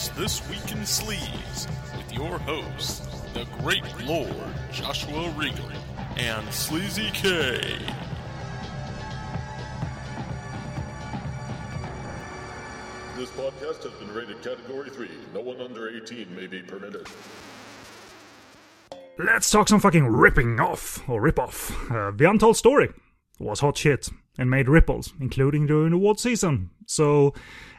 It's This Week in Sleaze with your hosts, the Great Lord Joshua Regal and Sleazy K. This podcast has been rated Category 3. No one under 18 may be permitted. Let's talk some fucking ripping off, or rip off. Uh, the Untold Story was hot shit and made ripples, including during the award season. So,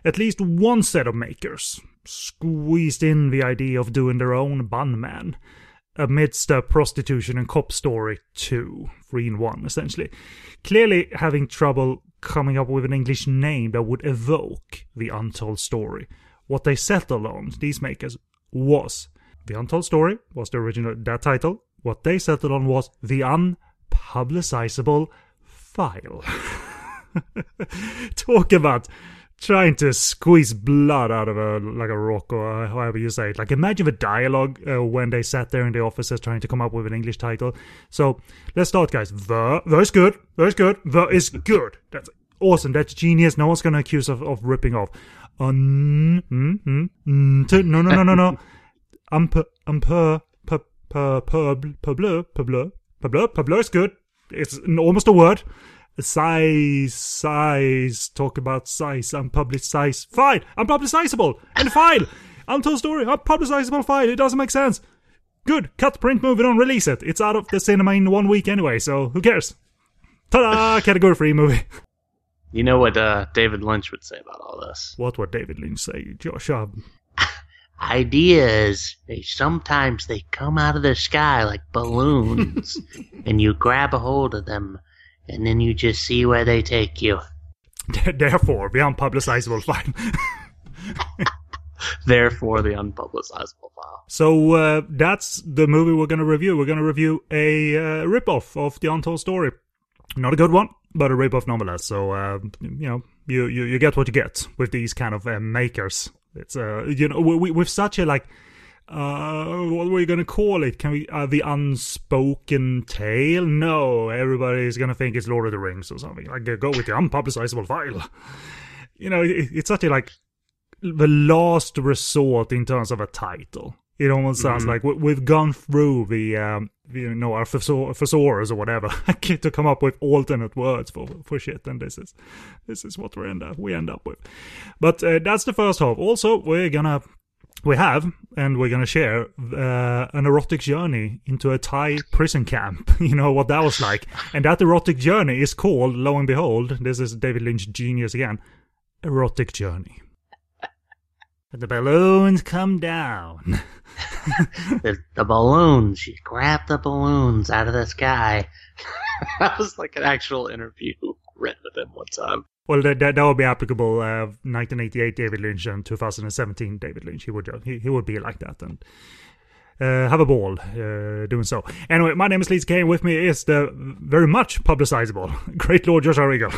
at least one set of makers squeezed in the idea of doing their own Bunman amidst a prostitution and cop story too, three in one essentially. Clearly having trouble coming up with an English name that would evoke the untold story. What they settled on, these makers, was the untold story was the original that title. What they settled on was the unpublicizable file. Talk about trying to squeeze blood out of a like a rock or however you say it. Like imagine the dialogue uh, when they sat there in the offices trying to come up with an English title. So let's start, guys. The the is good. The is good. The is good. That's awesome. That's genius. No one's gonna accuse of, of ripping off. Un mm, mm, mm, t- no no no no no. Um per um per per per per per bleu per bleu per bleu per bleu is good. It's almost a word size, size, talk about size, unpublished size. Fine, unpublicizable, and file. Untold story, unpublicizable file. It doesn't make sense. Good, cut, print, movie, don't release it. It's out of the cinema in one week anyway, so who cares? Ta-da! Category free movie. You know what uh, David Lynch would say about all this? What would David Lynch say, Josh? Um, Ideas, they sometimes they come out of the sky like balloons, and you grab a hold of them, and then you just see where they take you. therefore, the unpublicizable file. Therefore, the unpublicizable file. So uh, that's the movie we're going to review. We're going to review a uh, ripoff of the Untold Story. Not a good one, but a ripoff nonetheless. So uh, you know, you, you you get what you get with these kind of uh, makers. It's uh, you know, we, we, with such a like. Uh, what are we gonna call it? Can we uh, the unspoken tale? No, everybody's gonna think it's Lord of the Rings or something. Like go with the unpublicizable file. You know, it, it's such a like the last resort in terms of a title. It almost sounds like we, we've gone through the, um, you know, our thesau- thesaurus or whatever to come up with alternate words for for shit, and this is this is what we end up we end up with. But uh, that's the first half. Also, we're gonna we have and we're gonna share uh, an erotic journey into a Thai prison camp. You know what that was like, and that erotic journey is called, lo and behold, this is David Lynch genius again, erotic journey. The balloons come down. the, the balloons, you grab the balloons out of the sky. that was like an actual interview read with him one time. Well, that, that, that would be applicable uh, 1988 David Lynch and 2017 David Lynch. He would he, he would be like that and uh, have a ball uh, doing so. Anyway, my name is Lisa Kane. with me is the very much publicizable Great Lord Josh Arrigo.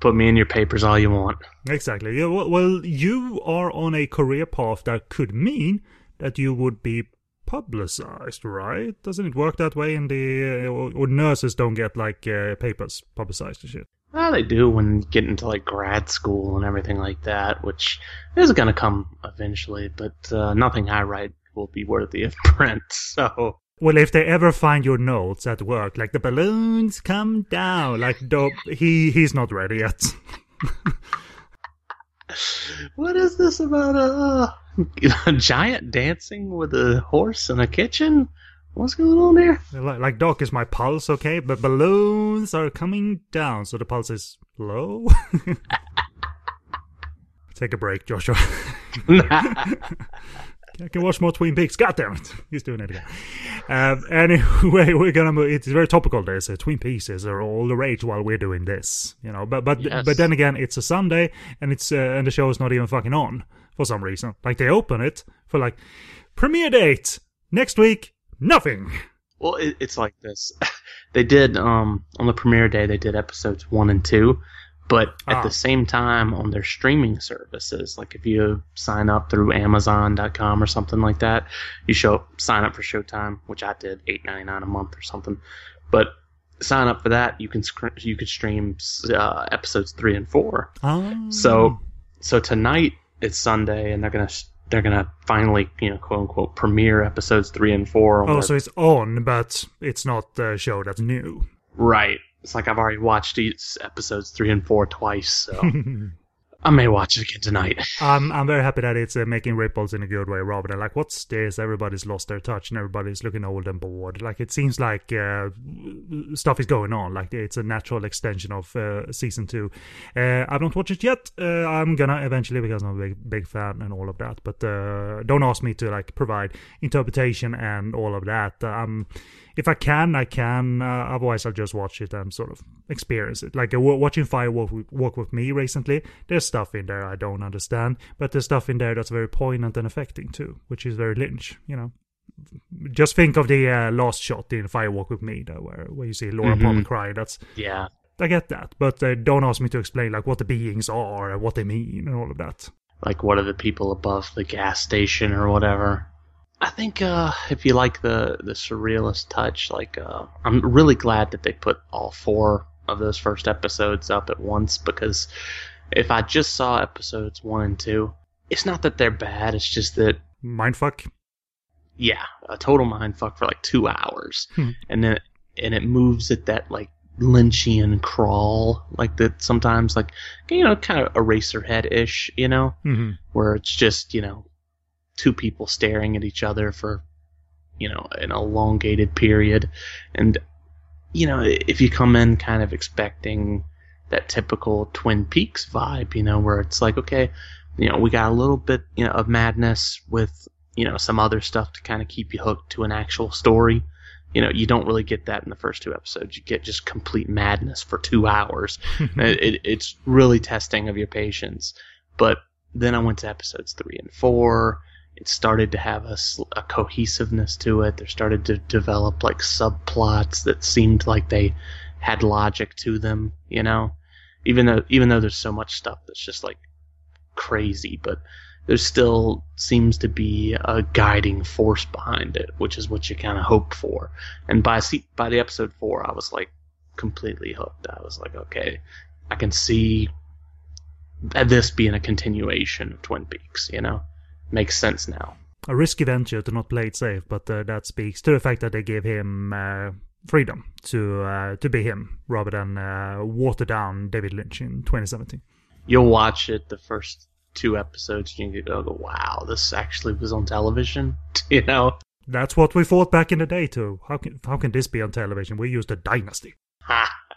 Put me in your papers all you want. Exactly. Yeah, well, well, you are on a career path that could mean that you would be publicized, right? Doesn't it work that way in the uh, or, or nurses don't get like uh, papers publicized and shit? Well, they do when you get into like grad school and everything like that, which is going to come eventually, but uh, nothing I write will be worthy of print. So Well, if they ever find your notes at work, like the balloons come down, like dope, he he's not ready yet. what is this about a, a giant dancing with a horse in a kitchen? What's going on there? like, like Doc is my pulse, okay, but balloons are coming down, so the pulse is low. Take a break, Joshua. I can watch more Twin Peaks. God damn it, he's doing it again. Um, anyway, we're gonna move. It's very topical. This uh, Twin Peaks are all the rage while we're doing this, you know. But but Yes. but then again, it's a Sunday and it's uh, and the show is not even fucking on for some reason. Like they open it for like premiere date next week. Nothing. Well, it, it's like this. They did um on the premiere day. They did episodes one and two, but at Ah. the same time on their streaming services. Like if you sign up through Amazon.com or something like that, you show sign up for Showtime, which I did eight ninety nine a month or something. But sign up for that, you can you could stream uh, episodes three and four. Oh. So so tonight it's Sunday, and they're gonna they're gonna finally, you know, quote unquote, premiere episodes three and four. Oh, the- so it's on, but it's not a show that's new. right. It's like I've already watched these episodes three and four twice, so I may watch it again tonight. I'm I'm very happy that it's uh, making ripples in a good way, rather than like, what's this? Everybody's lost their touch and everybody's looking old and bored. Like it seems like uh, stuff is going on. Like it's a natural extension of uh, season two. Uh, I've not watched it yet. Uh, I'm gonna eventually because I'm a big big fan and all of that. But uh, don't ask me to like provide interpretation and all of that. Um, if I can, I can. Uh, otherwise, I'll just watch it and sort of experience it. Like uh, watching Fire Walk with, Walk with Me recently, there's stuff in there I don't understand, but there's stuff in there that's very poignant and affecting too, which is very Lynch, you know. Just think of the uh, last shot in Fire Walk with Me, though, where, where you see Laura Mhm. Palmer cry. That's Yeah. I get that, but uh, don't ask me to explain like what the beings are and what they mean and all of that. Like what are the people above the gas station or whatever. I think uh, if you like the the surrealist touch, like uh, I'm really glad that they put all four of those first episodes up at once because if I just saw episodes one and two, it's not that they're bad. It's just that Mindfuck. yeah, a total mindfuck for like two hours, Hmm. and then and it moves at that like Lynchian crawl, like that sometimes like you know kind of Eraserhead ish, you know hmm where it's just you know two people staring at each other for you know an elongated period and you know if you come in kind of expecting that typical twin peaks vibe you know where it's like okay you know we got a little bit you know of madness with you know some other stuff to kind of keep you hooked to an actual story you know you don't really get that in the first two episodes you get just complete madness for two hours it, it, it's really testing of your patience. But then I went to episodes three and four. It started to have a cohesiveness to it. There started to develop like subplots that seemed like they had logic to them. You know, even though even though there's so much stuff that's just like crazy, but there still seems to be a guiding force behind it, which is what you kind of hope for. And by by the episode four, I was like completely hooked. I was like, okay, I can see this being a continuation of Twin Peaks. You know, makes sense now. a risky venture to not play it safe, but uh, that speaks to the fact that they gave him uh, freedom to uh, to be him rather than uh, water down David Lynch in 2017. You'll watch it the first two episodes, and you go, "Wow, this actually was on television." You know, That's what we thought back in the day too. How can how can this be on television? We used a dynasty.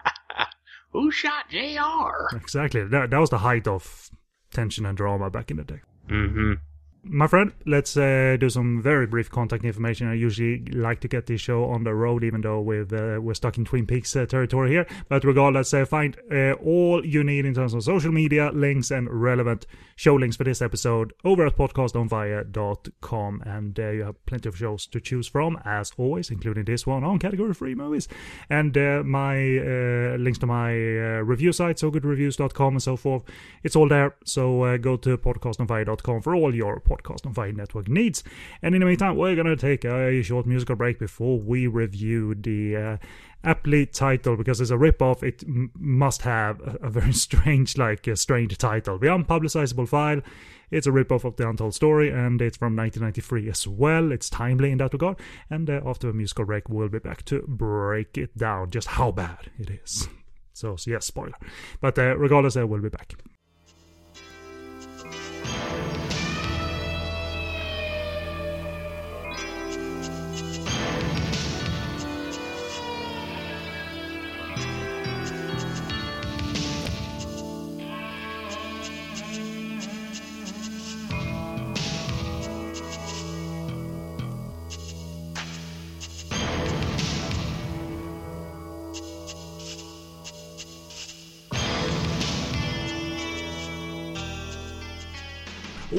who shot Jr. Exactly. That, that was the height of tension and drama back in the day. Mm-hmm. My friend, let's uh, do some very brief contact information. I usually like to get this show on the road, even though we've, uh, we're stuck in Twin Peaks uh, territory here. But regardless, uh, find uh, all you need in terms of social media, links, and relevant show links for this episode over at podcastonfire.com. And uh, you have plenty of shows to choose from, as always, including this one on category free movies. And my links to my review site, sogoodreviews.com, and so forth. It's all there. So go to podcastonfire.com for all your Podcast on Fire Network needs. And in the meantime, we're going to take a short musical break before we review the uh, aptly because it's a rip-off, it m- must have a, very strange, like, a strange title. The Unpublicizable File. It's a rip-off of The Untold Story, and it's from 1993 as well. It's timely in that regard. And uh, after a musical break, we'll be back to break it down, just how bad it is. So, so yes, spoiler. But uh, regardless, uh, we'll be back.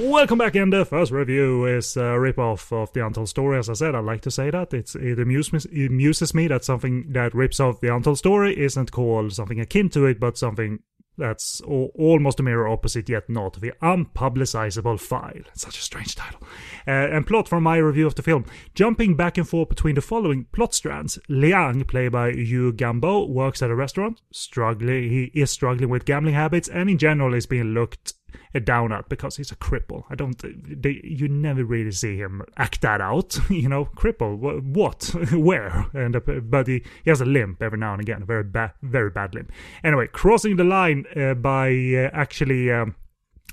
Welcome back, and the first review is a rip-off of The Untold Story. As I said, I like to say that. It's, it amuses me, it amuses me that something that rips off The Untold Story isn't called something akin to it, but something that's al- almost a mirror opposite, yet not. The Unpublicizable File. Such a strange title. Uh, and plot from my review of the film. Jumping back and forth between the following plot strands. Liang, played by Yu Gambo, works at a restaurant. Struggling, he is struggling with gambling habits, and in general is being looked a downer because he's a cripple. I don't. They, you never really see him act that out. You know, cripple. What? Where? And uh, but he, he has a limp every now and again. A very bad, very bad limp. Anyway, crossing the line uh, by uh, actually. Um,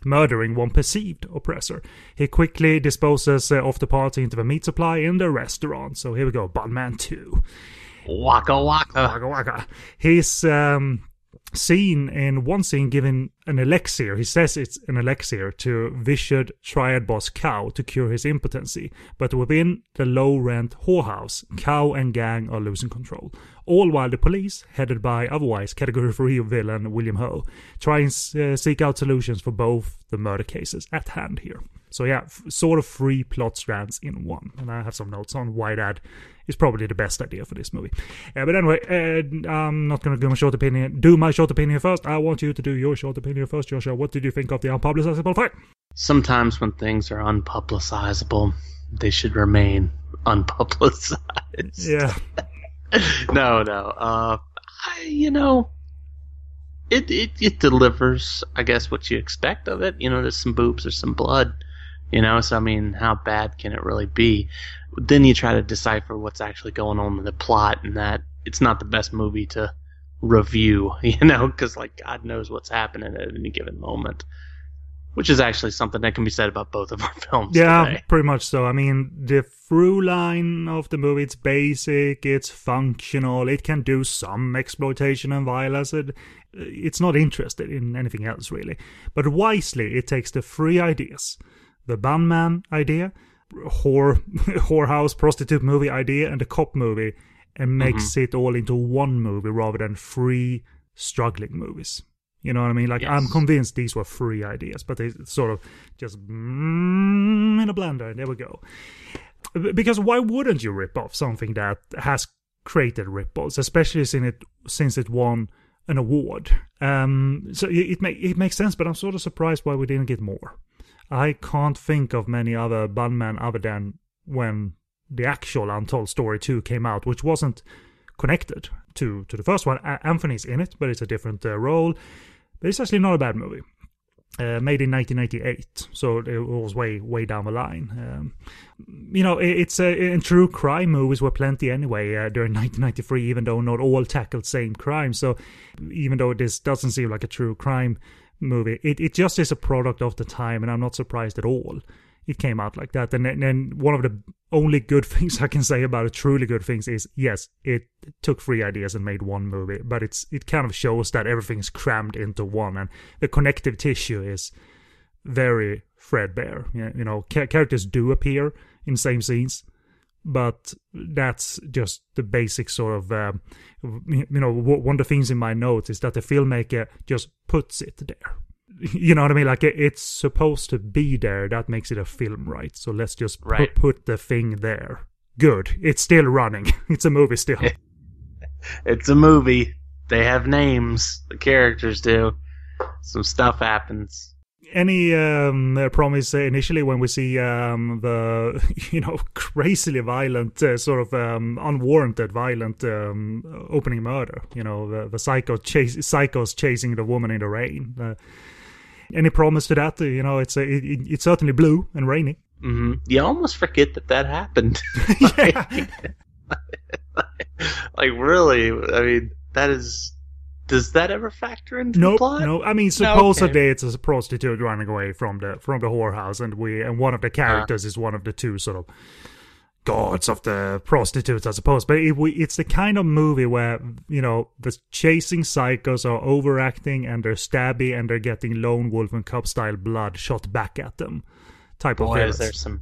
murdering one perceived oppressor. He quickly disposes uh, of the party into the meat supply in the restaurant. So here we go, Bunman 2. Waka waka. Waka waka. He's um, seen in one scene giving an elixir. He says it's an elixir to Visured Triad boss Cow to cure his impotency. But within the low rent whorehouse, Cow and gang are losing control. All while the police, headed by otherwise category 3 villain William Ho, try and uh, seek out solutions for both the murder cases at hand here. So yeah, f- sort of three plot strands in one. And I have some notes on why that is probably the best idea for this movie. Uh, but anyway, uh, I'm not going to do my short opinion. Do my short opinion first. I want you to do your short opinion first, Joshua. What did you think of the unpublicizable fight? Sometimes when things are unpublicizable, they should remain unpublicized. Yeah. no, no. Uh, I, you know, it, it it delivers, I guess, what you expect of it. You know, there's some boobs, there's some blood. You know, so I mean, how bad can it really be? Then you try to decipher what's actually going on in the plot, and that it's not the best movie to review. You know, because like God knows what's happening at any given moment. Which is actually something that can be said about both of our films. Yeah, today. pretty much so. I mean, the through line of the movie, it's basic, it's functional, it can do some exploitation and violence. It, it's not interested in anything else, really. But wisely, it takes the three ideas the Bunman idea, whore, whorehouse prostitute movie idea, and the cop movie, and makes it all into one movie rather than three struggling movies. You know what I mean? Like, I'm convinced these were three ideas, but they sort of just mm, in a blender, and there we go. Because why wouldn't you rip off something that has created ripples, especially since it since it won an award? Um, so it it, make, it makes sense, but I'm sort of surprised why we didn't get more. I can't think of many other Bunman other than when the actual Untold Story 2 came out, which wasn't connected to, to the first one. A- Anthony's in it, but it's a different uh, role. But it's actually not a bad movie. Uh, made in 1998, so it was way way down the line. Um, you know, it, it's uh, in true crime movies were plenty anyway uh, during 1993, even though not all tackled same crime. So even though this doesn't seem like a true crime movie, it, it just is a product of the time, and I'm not surprised at all. It came out like that, and then one of the only good things I can say about it, truly good things, is yes, it took three ideas and made one movie, but it's it kind of shows that everything's crammed into one, and the connective tissue is very threadbare. You know, characters do appear in same scenes, but that's just the basic sort of um, you know one of the things in my notes is that the filmmaker just puts it there. You know what i mean? Like it's supposed to be there. That makes it a film right? So let's just pu- put the thing there. Good. It's still running. It's a movie still. It's a movie. They have names. The characters do. Some stuff happens. Any um, uh, promise initially when we see um, the you know crazily violent uh, sort of um, unwarranted violent um, opening murder you know the, the psycho chase psychos chasing the woman in the rain uh, any promise to that you know it's uh, it, it, it's certainly blue and rainy mm-hmm. You almost forget that that happened. yeah. like really, I mean, that is. Does that ever factor into no the plot? no i mean No, supposedly okay. it's a prostitute running away from the from the whorehouse and we and one of the uh-huh. characters is one of the two sort of gods of the prostitutes, I suppose. But it, we, it's the kind of movie where you know the chasing psychos are overacting and they're stabby and they're getting lone wolf and cub style blood shot back at them. Type of Boy, is there some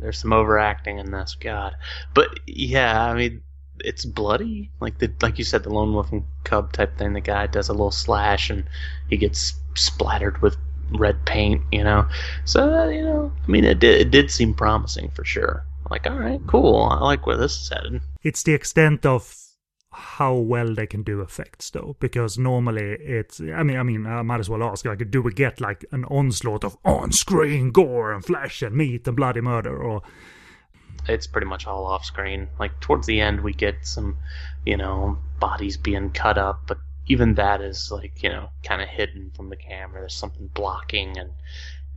there's some overacting in this, God. But yeah, I mean, it's bloody. Like the like you said, the lone wolf and cub type thing. The guy does a little slash and he gets splattered with red paint. You know, so uh, you know, I mean, it did it did seem promising for sure. Like, all right, cool. I like where this is headed. it's the extent of how well they can do effects though because normally it's i mean i mean i might as well ask like do we get like an onslaught of on-screen gore and flesh and meat and bloody murder or it's pretty much all off screen. Like towards the end, we get some, you know, bodies being cut up, but even that is like you know kind of hidden from the camera. There's something blocking, and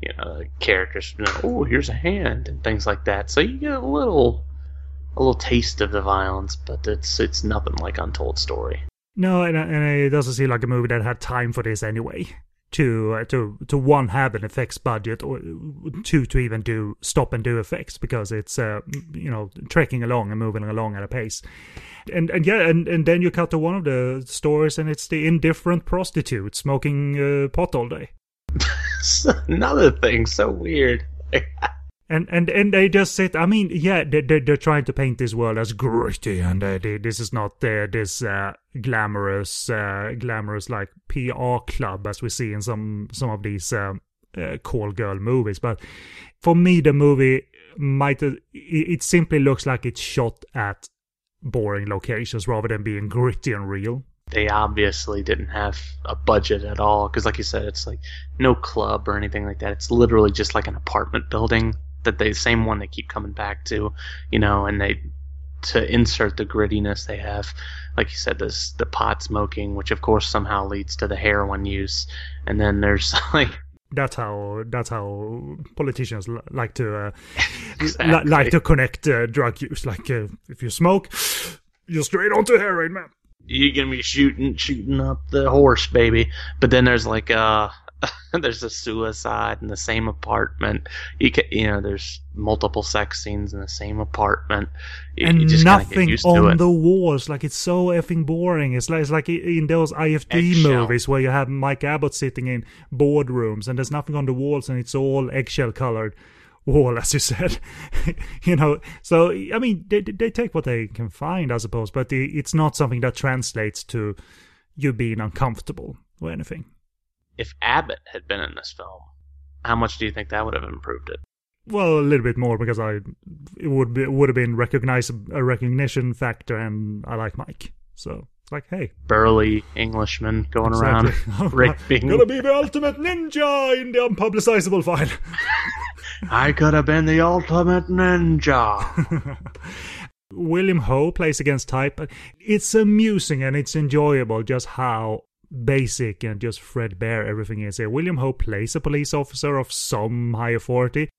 you know characters. You know, oh, here's a hand and things like that. So you get a little a little taste of the violence, but it's it's nothing like Untold Story. No, and, and it doesn't seem like a movie that had time for this anyway. To uh, to to one have an effects budget, or two to even do stop and do effects because it's uh, you know trekking along and moving along at a pace, and and yeah, and, and then you cut to one of the stores and it's the indifferent prostitute smoking uh, pot all day. Another thing, so weird. And and and they just sit. I mean, yeah, they they're, they're trying to paint this world as gritty, and uh, they, this is not uh, this uh, glamorous, uh, glamorous like PR club as we see in some some of these uh, call girl movies. But for me, the movie might it simply looks like it's shot at boring locations rather than being gritty and real. They obviously didn't have a budget at all because, like you said, it's like no club or anything like that. It's literally just like an apartment building that they same one they keep coming back to, you know, and they to insert the grittiness they have, like you said, this the pot smoking, which of course somehow leads to the heroin use, and then there's like that's how that's how politicians li- like to uh, Exactly. li- like to connect uh, drug use. Like uh, if you smoke, you're straight onto heroin, man. you're gonna be shooting shooting up the horse, baby. But then there's like uh there's a suicide in the same apartment. You can, you know, there's multiple sex scenes in the same apartment. You, and you just kinda get nothing on the walls. Like it's so effing boring. It's like it's like in those IFD Eggshell. movies where you have Mike Abbott sitting in boardrooms and there's nothing on the walls and it's all eggshell colored wall, as you said. you know, so I mean, they they take what they can find, I suppose, but it's not something that translates to you being uncomfortable or anything. If Abbott had been in this film, how much do you think that would have improved it? Well, a little bit more because I it would be would have been recognize a recognition factor, and I like Mike, so it's like, hey, Burly Englishman going Exactly. around raping. Gonna be the ultimate ninja in the unpublicizable file. I could have been the ultimate ninja. William Ho plays against type. but It's amusing and it's enjoyable just how basic and just threadbare everything is here. William Ho plays a police officer of some high authority.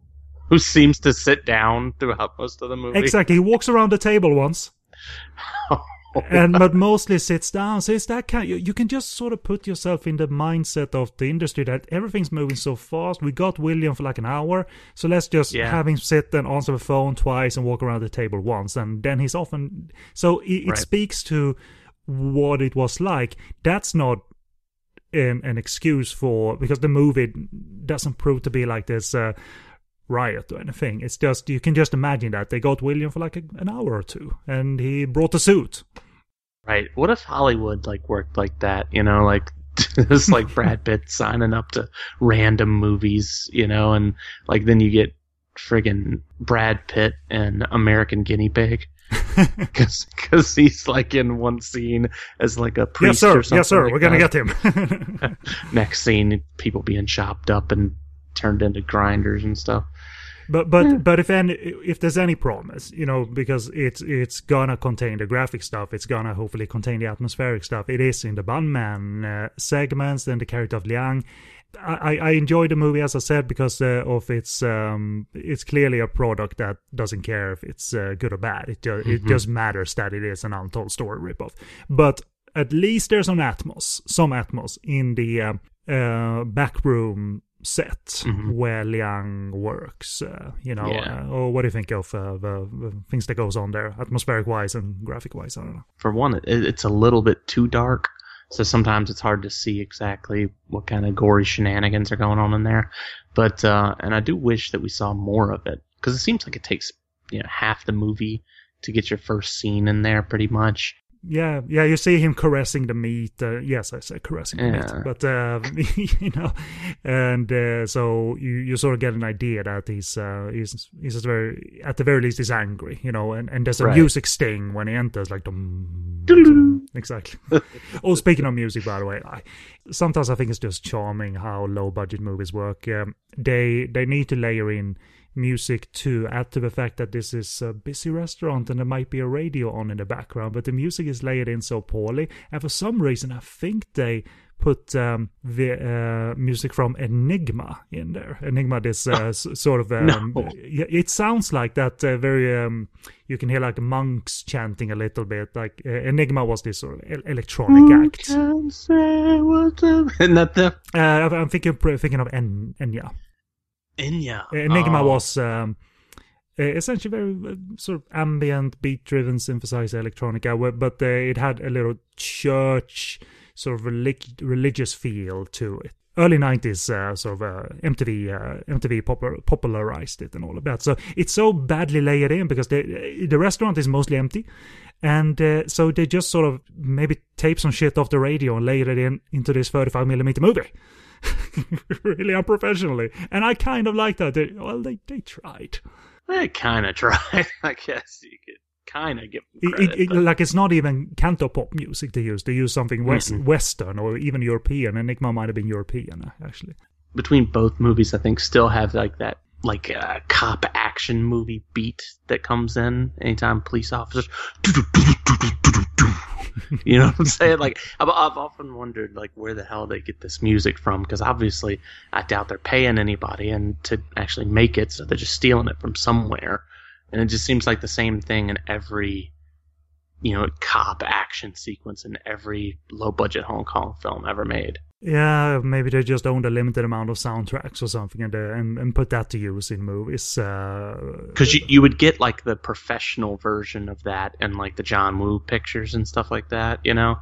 Who seems to sit down throughout most of the movie. Exactly. He walks around the table once. Oh, and but mostly sits down. So it's that kind. You, you can just sort of put yourself in the mindset of the industry that everything's moving so fast. We got William for like an hour, so let's just Yeah. have him sit and answer the phone twice and walk around the table once, and then he's often. So it, it Right. speaks to what it was like. That's not an, an excuse for because the movie doesn't prove to be like this. Uh, riot or anything it's just you can just imagine that they got william for like a, an hour or two and he brought a suit Right. What if Hollywood like worked like that? You know, like just like Brad Pitt signing up to random movies, you know, and like then you get friggin' Brad Pitt and American Guinea Pig. Because he's like in one scene as like a yes priest sir or something. yes sir like we're gonna that. get him Next scene, people being chopped up and turned into grinders and stuff. but but but if any if there's any promise you know because it's it's gonna contain the graphic stuff it's gonna hopefully contain the atmospheric stuff it is in the Bunman uh, segments then the character of liang I, I enjoy the movie as I said because uh, of its um it's clearly a product that doesn't care if it's uh, good or bad it ju- it just matters that it is an untold story ripoff but at least there's some atmos some atmos in the uh, uh, backroom set where Liang works. Uh, you know, Yeah. uh, or what do you think of uh, the, the things that goes on there, atmospheric wise and graphic wise? I don't know. for one, it, it's a little bit too dark, so sometimes it's hard to see exactly what kind of gory shenanigans are going on in there. But uh, and I do wish that we saw more of it because it seems like it takes you know half the movie to get your first scene in there, pretty much. Yeah, yeah, you see him caressing the meat. Uh, yes, I said caressing the meat, but uh, you know, and uh, so you, you sort of get an idea that he's uh, he's he's very at the very least he's angry, you know, and, and there's a Right. music sting when he enters, like exactly. oh, speaking of music, by the way, I, sometimes I think it's just charming how low budget movies work. Um, they they need to layer in music to add to the fact that this is a busy restaurant and there might be a radio on in the background, but the music is layered in so poorly. And for some reason, I think they put um, the uh, music from Enigma in there. Enigma, this uh, s- sort of, um, No. it sounds like that uh, very. Um, you can hear like monks chanting a little bit. Like uh, Enigma was this sort of electronic act. Can say what the Uh, I'm I'm thinking thinking of En- Enya. Enya? Enigma Oh. was um, essentially very uh, sort of ambient, beat-driven synthesized electronica, but uh, it had a little church sort of relig- religious feel to it. Early '90s, uh, sort of uh, MTV, uh, MTV popular- popularized it and all of that. So it's so badly layered in because the the restaurant is mostly empty, and uh, so they just sort of maybe tape some shit off the radio and layer it in into this 35 millimeter movie. really unprofessionally, and I kind of like that. They, well, they they tried. They kind of tried. I guess you could kind of give credit. it, it- like it's not even canto pop music they use. They use something west, Mhm. western or even European. Enigma might have been European uh, actually. between both movies, I think still have like that like a cop action movie beat that comes in anytime police officers. you know what I'm saying? Like I've, I've often wondered like where the hell they get this music from because obviously I doubt they're paying anybody and to actually make it, so they're just stealing it from somewhere. And it just seems like the same thing in every you know cop action sequence in every low budget Hong Kong film ever made. Yeah, maybe they just owned a limited amount of soundtracks or something and uh, and, and put that to use in movies. Uh, because you, you would get like the professional version of that and like the John Woo pictures and stuff like that, you know,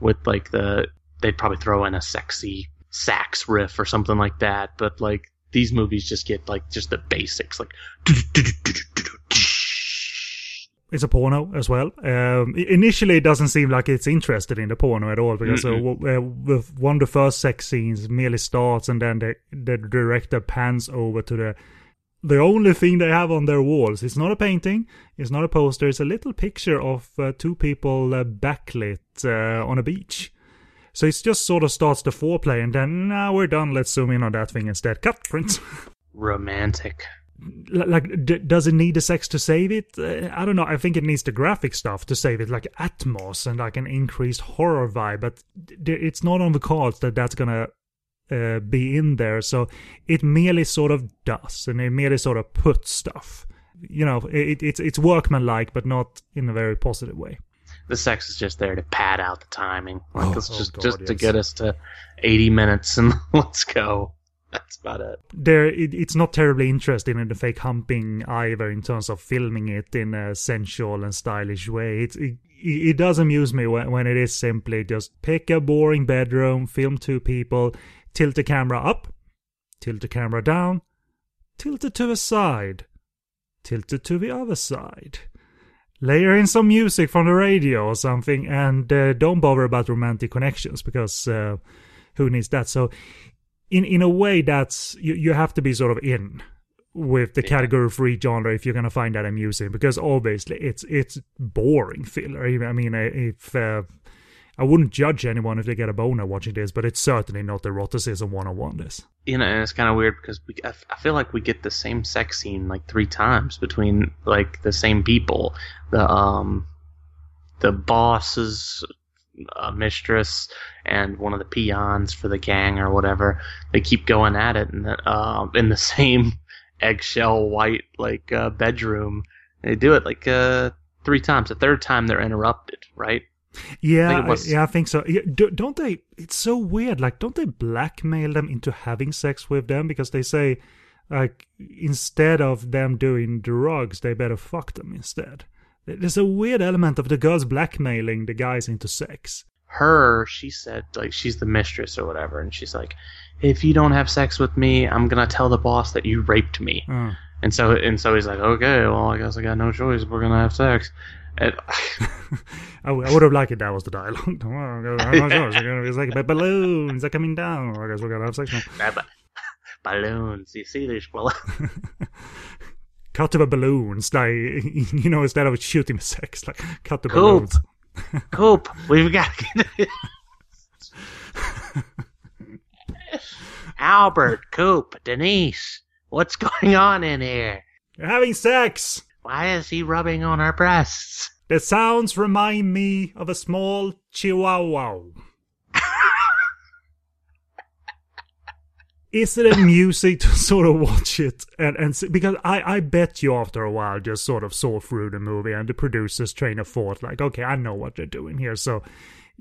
with like the they'd probably throw in a sexy sax riff or something like that, but like these movies just get like just the basics, like it's a porno as well. Um, initially, it doesn't seem like it's interested in the porno at all because uh, Mm-mm. w- uh, one of the first sex scenes merely starts and then the the director pans over to the the only thing they have on their walls. It's not a painting. It's not a poster. It's a little picture of uh, two people uh, backlit uh, on a beach. So it just sort of starts the foreplay, and then now we're done. Let's zoom in on that thing instead. Cut print. romantic. L- like d- does it need the sex to save it? Uh, i don't know. I think it needs the graphic stuff to save it like atmos and like an increased horror vibe but d- it's not on the cards that that's gonna uh, be in there. So it merely sort of does and it merely sort of puts stuff. You know it, it's it's workmanlike but not in a very positive way. The sex is just there to pad out the timing, like Oh, it's oh just God, just to get us to eighty minutes and let's go. That's about it. there it, it's not terribly interesting in the fake humping either in terms of filming it in a sensual and stylish way. It's it, it does amuse me when, when it is simply just pick a boring bedroom film two people tilt the camera up tilt the camera down tilt it to the side tilt it to the other side. Layer in some music from the radio or something and uh, don't bother about romantic connections because uh, who needs that? So in in a way that's you, you have to be sort of in with the Yeah. category free genre if you're gonna find that amusing because obviously it's it's boring filler i mean if uh, i wouldn't judge anyone if they get a boner watching this but it's certainly not eroticism 101 this you know, and it's kind of weird because we, I feel like we get the same sex scene like three times between like the same people. The um, the boss's uh, mistress and one of the peons for the gang or whatever. They keep going at it in the uh, in the same eggshell white like uh, bedroom. They do it like uh three times. The third time they're interrupted, right? yeah I- yeah i think so yeah, do, don't they it's so weird like don't they blackmail them into having sex with them because they say like instead of them doing drugs they better fuck them instead there's a weird element of the girls blackmailing the guys into sex her, she said like she's the mistress or whatever, and she's like, if you don't have sex with me, I'm gonna tell the boss that you raped me. Oh. And so and so he's like, okay, well I guess I got no choice. We're gonna have sex. And I, would have liked it. That was the dialogue. It's like, "But balloons are coming down. I guess we're gonna have sex now. Balloons, you see these balloons? Cut to the balloons, like you know, instead of shooting sex, like cut the Cool. balloons. Coop, we've got Albert, Coop, Denise, What's going on in here? You're having sex. Why is he rubbing on our breasts? The sounds remind me of a small chihuahua. Is it amusing to sort of watch it and and see, because I I bet you after a while just sort of saw through the movie and the producers train of thought like okay I know what they're doing here. So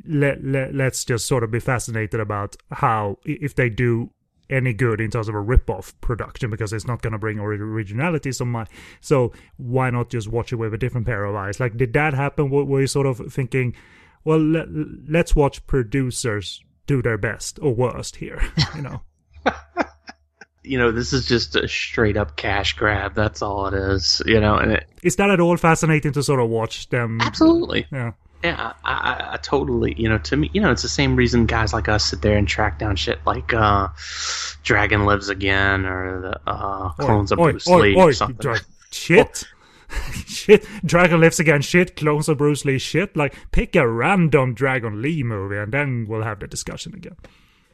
let, let let's just sort of be fascinated about how if they do any good in terms of a rip-off production because it's not going to bring originality so much. So why not just watch it with a different pair of eyes? Like did that happen? Were you sort of thinking well let, let's watch producers do their best or worst here you know you know, this is just a straight up cash grab. That's all it is. You know, and it, is that at all fascinating to sort of watch them? Absolutely. Yeah. Yeah, I, I, I, totally. You know, to me, you know, it's the same reason guys like us sit there and track down shit like uh, Dragon Lives Again or the uh, Clones oi, of Bruce oi, Lee oi, or something. Dra- shit. shit, Dragon Lives Again, shit, Clones of Bruce Lee, shit. Like, pick a random Dragon Lee movie and then we'll have the discussion again.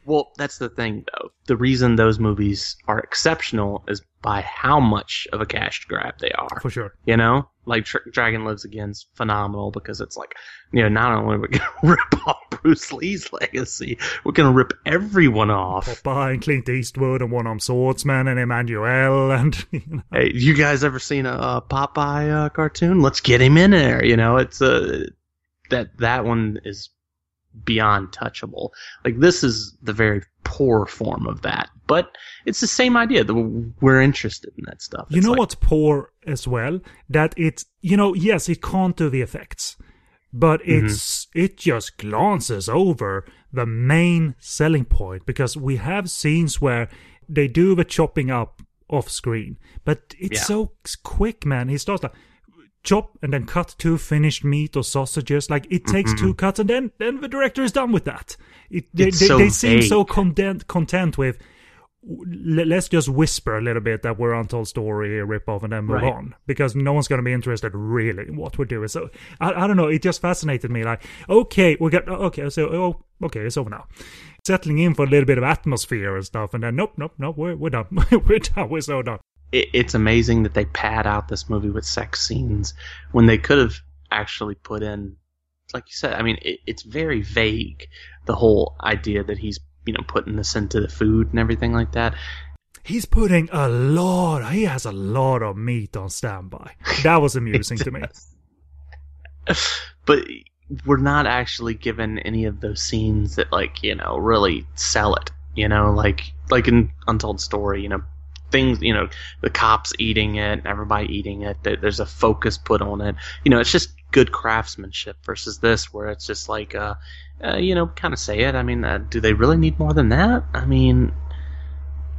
Well, that's the thing, though. The reason those movies are exceptional is by how much of a cash grab they are. For sure. You know, like Tr- Dragon Lives Again's phenomenal because it's like, you know, not only are we going to rip off Bruce Lee's legacy, we're going to rip everyone off. Popeye and Clint Eastwood and One Armed Swordsman and Emmanuelle and. You know. Hey, you guys ever seen a, a Popeye uh, cartoon? Let's get him in there. You know, it's a uh, that that one is beyond touchable. Like this is the very poor form of that, but it's the same idea that we're interested in that stuff. You It's know like, what's poor as well? That it, you know, yes, it can't do the effects, but Mm-hmm. it's it just glances over the main selling point because we have scenes where they do the chopping up off screen, but it's Yeah. so quick, man. He starts like chop and then cut two finished meat or sausages. Like it takes two cuts and then then the director is done with that. It, they Mm-hmm. They, so they seem so content content with let's just whisper a little bit that we're untold story a rip off and then move Right. on because no one's going to be interested really in what we're doing so I, I don't know it just fascinated me like okay we got okay so oh okay it's over now settling in for a little bit of atmosphere and stuff and then nope nope nope we're, we're done we're done we're so done it, it's amazing that they pad out this movie with sex scenes when they could have actually put in, like you said. I mean, it, it's very vague. The whole idea that he's you know putting this into the food and everything like that. he's putting a lot he has a lot of meat on standby that was amusing to me but we're not actually given any of those scenes that like you know really sell it you know like like in untold story you know things you know the cops eating it everybody eating it there's a focus put on it you know it's just good craftsmanship versus this where it's just like uh, uh you know kind of say it i mean uh, do they really need more than that i mean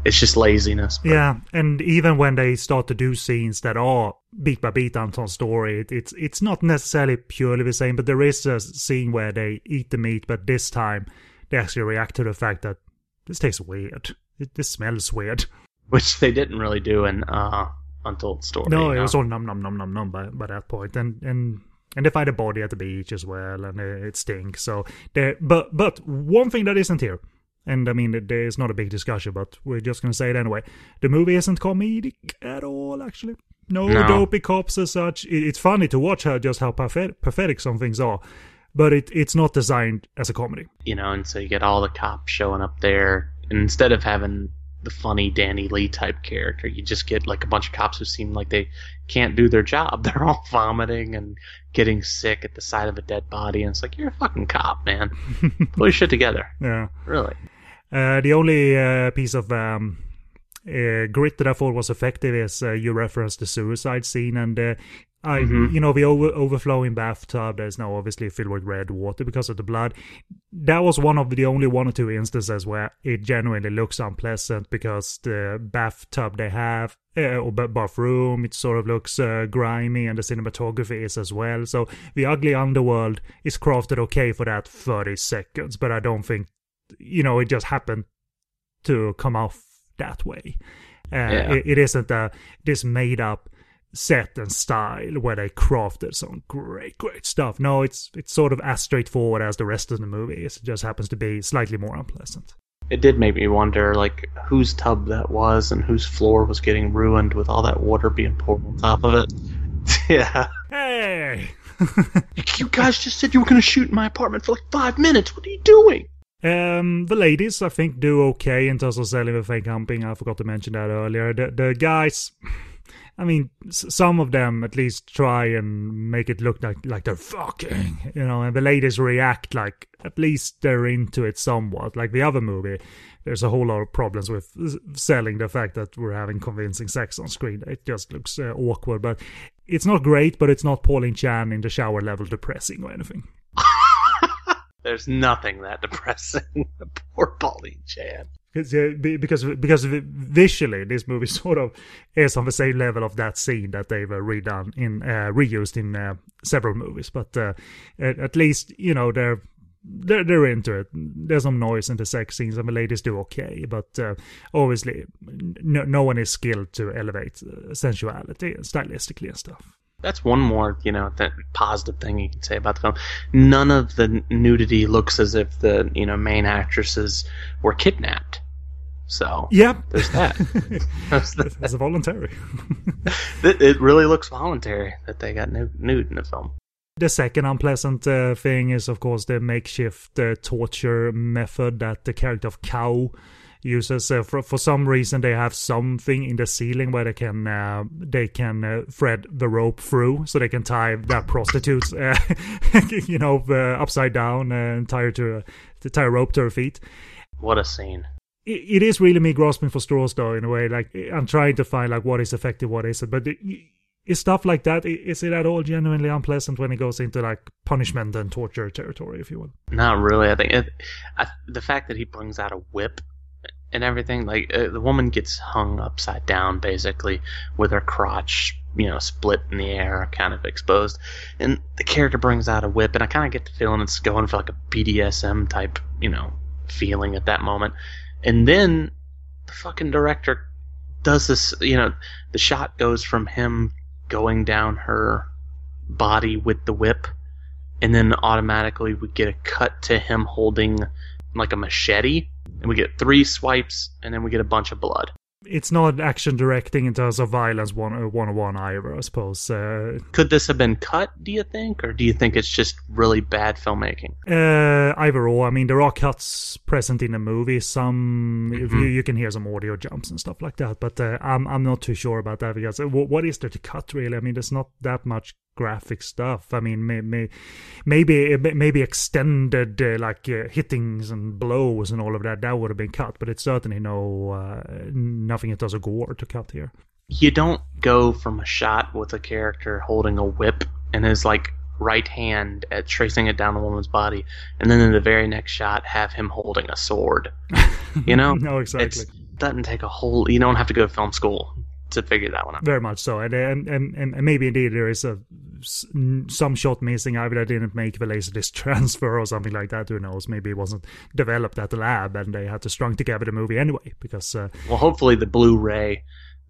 it's just laziness but- Yeah, and even when they start to do scenes that are beat by beat Untold story, it, it's it's not necessarily purely the same, but there is a scene where they eat the meat, but this time they actually react to the fact that this tastes weird. It, this smells weird. Which they didn't really do in uh untold story No, it was all num num num num num by, by that point, and and and they find a body at the beach as well, and it, it stinks. So there, but but one thing that isn't here, and I mean there's not a big discussion, but we're just gonna say it anyway. The movie isn't comedic at all, actually. No, No. dopey cops as such. It, it's funny to watch how just how pathetic, pathetic some things are, but it it's not designed as a comedy. you know, and so you get all the cops showing up there, and instead of having the funny Danny Lee type character, you just get like a bunch of cops who seem like they can't do their job. They're all vomiting and getting sick at the sight of a dead body, and it's like you're a fucking cop, man. Pull your shit together, Yeah. really. Uh, the only uh, piece of um, uh, grit that I thought was effective is uh, you referenced the suicide scene, and uh, I, Mhm. you know, the over- overflowing bathtub that is now obviously filled with red water because of the blood. That was one of the only one or two instances where it genuinely looks unpleasant because the bathtub they have. Uh, or ba- bathroom, it sort of looks uh, grimy, and the cinematography is as well. So the ugly underworld is crafted okay for that 30 seconds, but I don't think you know, it just happened to come off that way. Uh, Yeah. it, it isn't a, this made up set and style where they crafted some great, great stuff. No, it's it's sort of as straightforward as the rest of the movie. It just happens to be slightly more unpleasant. it did make me wonder, like, whose tub that was and whose floor was getting ruined with all that water being poured on top of it. yeah. Hey! You guys just said you were going to shoot in my apartment for like five minutes. What are you doing? Um, the ladies, I think, do okay in terms of selling the fake humping. I forgot to mention that earlier. The the guys, I mean, some of them at least try and make it look like like they're fucking, you know. And the ladies react like at least they're into it somewhat. Like the other movie, there's a whole lot of problems with selling the fact that we're having convincing sex on screen. It just looks uh, awkward, but it's not great. But it's not Pauline Chan in the shower level depressing or anything. There's nothing that depressing. Poor Pauline Chan. Because because visually, this movie sort of is on the same level of that scene that they've uh, redone in uh, reused in uh, several movies. But uh, at, at least you know they're they're they're into it. There's some noise in the sex scenes, and the ladies do okay. But uh, obviously, no, no one is skilled to elevate uh, sensuality stylistically and stuff. That's one more, you know, th- positive thing you can say about the film. None of the nudity looks as if the, you know, main actresses were kidnapped. So Yeah, there's that. There's that. a voluntary. it, it really looks voluntary that they got nude, nude in the film. The second unpleasant uh, thing is, of course, the makeshift uh, torture method that the character of Cow uses. Uh, for for some reason, they have something in the ceiling where they can uh, they can uh, thread the rope through, so they can tie that prostitutes, uh, you know, uh, upside down and tie her to, to tie a rope to her feet What a scene. it, it is really me grasping for straws though in a way like i'm trying to find like what is effective what isn't but it, is stuff like that is it at all genuinely unpleasant when it goes into like punishment and torture territory if you will Not really. I think it, I, the fact that he brings out a whip and everything, like uh, the woman gets hung upside down basically with her crotch, you know, split in the air, kind of exposed, and the character brings out a whip, and I kind of get the feeling it's going for like a BDSM type, you know, feeling at that moment, and then the fucking director does this, you know, the shot goes from him going down her body with the whip and then automatically we get a cut to him holding like a machete and we get three swipes and then we get a bunch of blood it's not action directing in terms of violence one uh, 101 either i suppose uh, could this have been cut do you think or do you think it's just really bad filmmaking Uh, either or. I mean, there are cuts present in the movie. Some if you, you can hear some audio jumps and stuff like that. But uh, I'm I'm not too sure about that because uh, wh- what is there to cut really? I mean, there's not that much graphic stuff. I mean, may, may, maybe maybe extended uh, like uh, hittings and blows and all of that. That would have been cut, but it's certainly no uh, nothing in terms of gore to cut here. you don't go from a shot with a character holding a whip and his like right hand at tracing it down a woman's body and then in the very next shot have him holding a sword you know no, exactly. it doesn't take a whole you don't have to go to film school to figure that one out Very much so, and and and, and maybe indeed there is a some shot missing. Either they didn't make the laserdisc transfer or something like that. Who knows? Maybe it wasn't developed at the lab, and they had to strung together the movie anyway. Because uh, Well, hopefully the Blu-ray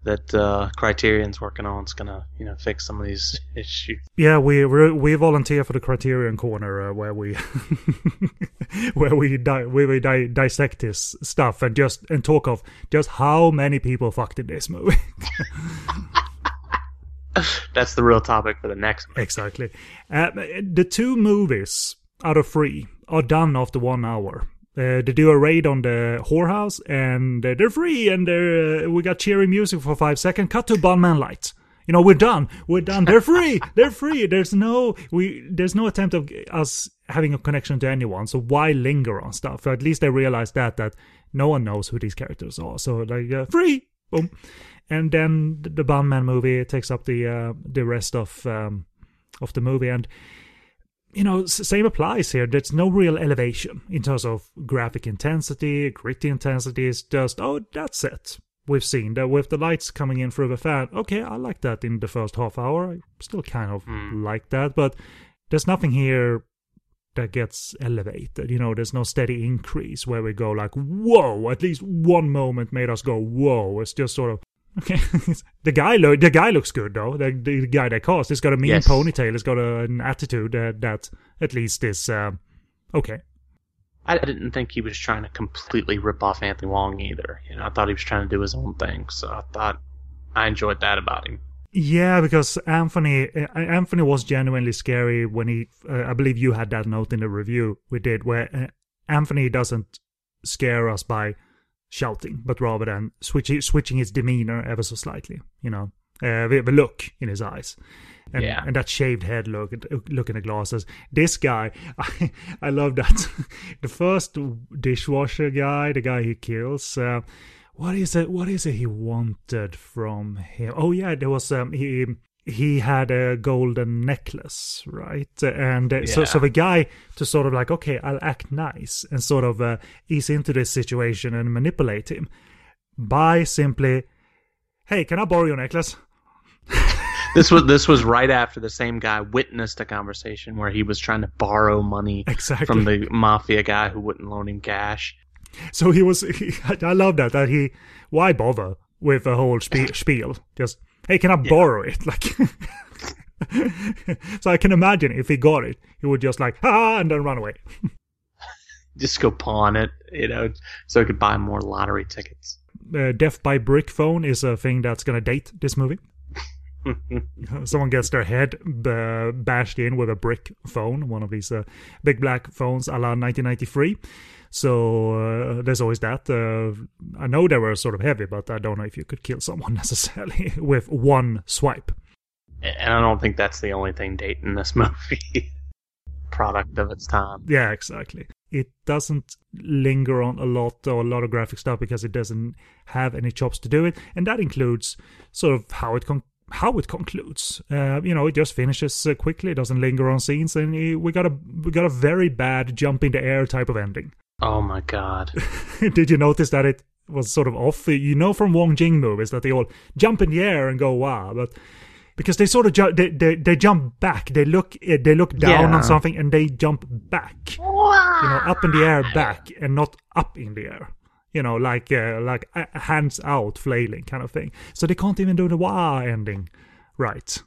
that uh, Criterion's working on is gonna, you know, fix some of these issues. yeah, we we we volunteer for the Criterion corner uh, where we where we di- where we di- dissect this stuff and just and talk of just how many people fucked in this movie. That's the real topic for the next one. Exactly. Uh, the two movies out of three are done after one hour. Uh, they do a raid on the whorehouse, and uh, they're free, and they're, uh, we got cheery music for five seconds. Cut to Bunman lights. You know, we're done. We're done. They're free. they're free. There's no we. There's no attempt of us having a connection to anyone. So why linger on stuff? At least they realize that that no one knows who these characters are. So like uh, free. Boom. And then the the Bunman movie takes up the uh, the rest of um, of the movie and you know same applies here. There's no real elevation in terms of graphic intensity gritty intensity. It's just oh that's it. We've seen that with the lights coming in through the fan. Okay i like that in the first half hour. I still kind of hmm. like that but there's nothing here that gets elevated. You know there's no steady increase where we go like whoa at least one moment made us go whoa. It's just sort of Okay, the guy lo- the guy looks good though. The, the guy they cast, he's got a mean Yes. ponytail. He's got a, an attitude that that at least is uh, okay. I didn't think he was trying to completely rip off Anthony Wong either. You know, I thought he was trying to do his own thing. So I thought I enjoyed that about him. Yeah, because Anthony uh, Anthony was genuinely scary when he. Uh, I believe you had that note in the review we did, where uh, Anthony doesn't scare us by shouting, but rather than switching switching his demeanor ever so slightly. You know, uh, the, the look in his eyes. And, Yeah. and that shaved head look, look in the glasses. This guy, I, I love that. the first dishwasher guy, the guy he kills. Uh, what is it? What is it he wanted from him? Oh yeah, there was um he he had a golden necklace, right? And uh, so so the guy to sort of like okay, I'll act nice and sort of uh, ease into this situation and manipulate him by simply, hey, can I borrow your necklace? This was this was right after the same guy witnessed a conversation where he was trying to borrow money Exactly. from the mafia guy who wouldn't loan him cash. So he was. He, I love that. That he. Why bother with a whole spie- spiel? Just hey, can I borrow it? Like. so I can imagine if he got it, he would just like ah and then run away. Just go pawn it, you know, so he could buy more lottery tickets. Uh, death by brick phone is a thing that's gonna date this movie. Someone gets their head uh, bashed in with a brick phone, one of these uh, big black phones a la 1993. So uh, there's always that. Uh, I know they were sort of heavy, but I don't know if you could kill someone necessarily with one swipe. And I don't think that's the only thing dating this movie. Product of its time. Yeah, exactly. It doesn't linger on a lot or a lot of graphic stuff because it doesn't have any chops to do it, and that includes sort of how it con- how it concludes. Uh, you know, it just finishes uh, quickly. It doesn't linger on scenes, and uh, we got a we got a very bad jump in the air type of ending. Oh my god. Did you notice that it was sort of off? You know from Wong Jing movies that they all jump in the air and go wow, but because they sort of ju- they, they they jump back, they look eh, they look down Yeah. on something and they jump back. You know, up in the air, back, and not up in the air. You know, like uh, like uh, hands out, flailing kind of thing. So they can't even do the wah ending, right?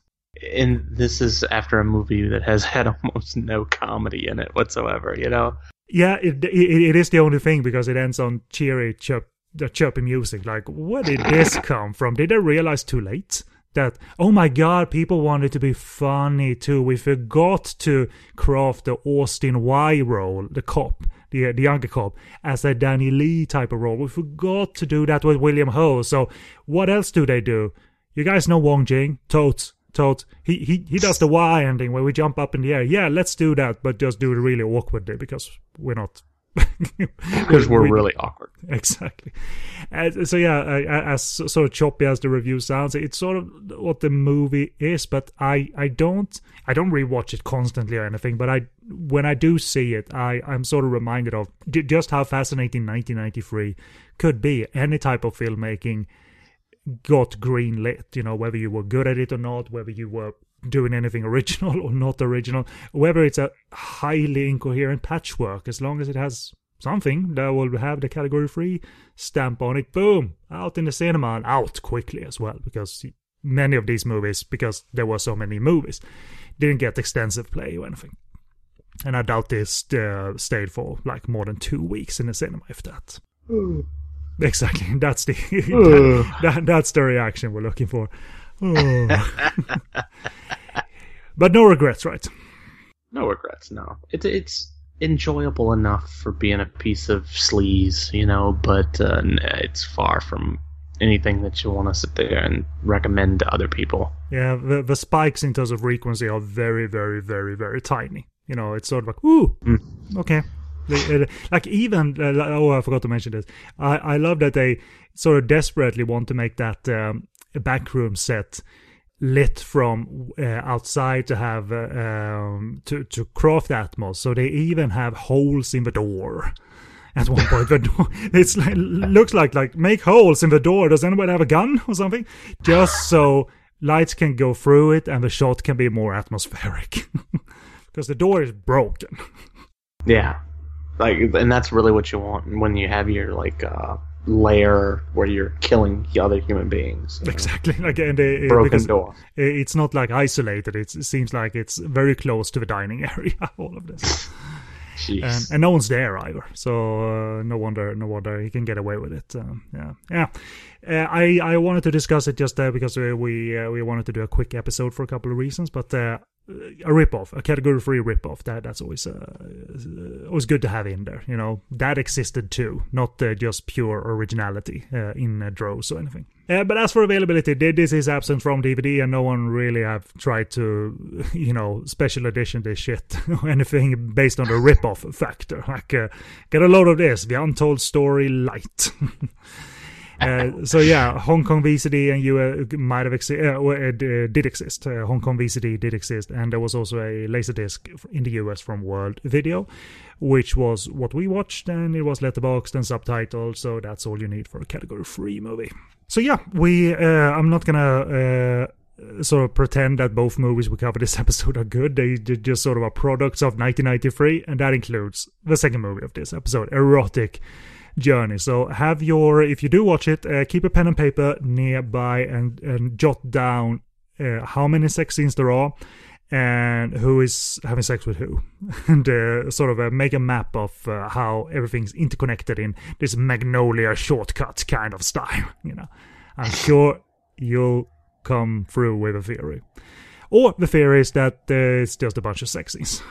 And this is after a movie that has had almost no comedy in it whatsoever, you know? Yeah, it, it it is the only thing because it ends on cheery chirp, the chirpy music. Like, where did this come from? Did they realize too late that oh my god, people wanted to be funny too? We forgot to craft the Austin Wai role, the cop, the the younger cop, as a Danny Lee type of role. We forgot to do that with William Ho. So what else do they do? You guys know Wong Jing, totes. Totes. He, he he does the Y ending where we jump up in the air. Yeah, let's do that, but just do it really awkwardly because we're not. Because we're we- really awkward. exactly. So yeah, as sort of choppy as the review sounds, it's sort of what the movie is. But I, I don't, I don't rewatch it constantly or anything. But I, when I do see it, I, I'm sort of reminded of just how fascinating 1993 could be. Any type of filmmaking got green lit. You know, whether you were good at it or not, whether you were doing anything original or not original, whether it's a highly incoherent patchwork, as long as it has something that will have the category free stamp on it, boom, out in the cinema and out quickly as well, because many of these movies, because there were so many movies, didn't get extensive play or anything. And I doubt this uh, stayed for like more than two weeks in the cinema, if that. Exactly. That's the that, that- that's the reaction we're looking for. Oh. but no regrets, right? No regrets, no. It's it's enjoyable enough for being a piece of sleaze, you know, but uh, it's far from anything that you want to sit there and recommend to other people. Yeah, the the spikes in terms of frequency are very, very, very, very tiny. You know, it's sort of like, ooh, okay. Uh, like even uh, oh, I forgot to mention this. I I love that they sort of desperately want to make that um, backroom set lit from uh, outside to have uh, um, to to craft the atmos. So they even have holes in the door. At one point, the door it's like looks like like make holes in the door. Does anybody have a gun or something? Just so lights can go through it and the shot can be more atmospheric. because the door is broken. Yeah, like, and that's really what you want when you have your like uh, lair where you're killing the other human beings. know? Exactly. Like and they, Broken door. it's not like isolated. It's, it seems like it's very close to the dining area. All of this. Jeez. and, and no one's there either. So uh, no wonder, no wonder he can get away with it. Um, yeah, yeah. Uh, I I wanted to discuss it just uh, because we we, uh, we wanted to do a quick episode for a couple of reasons, but. Uh, a rip-off, a category-free rip-off. That that's always uh, always good to have in there. You know that existed too, not uh, just pure originality uh, in uh, droves or anything. Uh, but as for availability, this is absent from DVD, and no one really have tried to, you know, special edition this shit or anything based on the rip-off factor. Like, uh, get a load of this, the Untold Story Light. Uh, so yeah, Hong Kong VCD and you uh, might have exi- uh, uh, did exist. Uh, Hong Kong VCD did exist, and there was also a laserdisc in the US from World Video, which was what we watched, and it was letterboxed and subtitled. So that's all you need for a category free movie. So yeah, we. I'm not gonna. Sort of pretend that both movies we cover this episode are good. They just sort of are products of 1993, and that includes the second movie of this episode, Erotic journey. So have your, if you do watch it, uh, keep a pen and paper nearby and, and jot down uh, how many sex scenes there are and who is having sex with who. and uh, sort of uh, make a map of uh, how everything's interconnected in this Magnolia shortcut kind of style. You know, I'm sure you'll come through with a theory. Or the theory is that uh, it's just a bunch of sex scenes.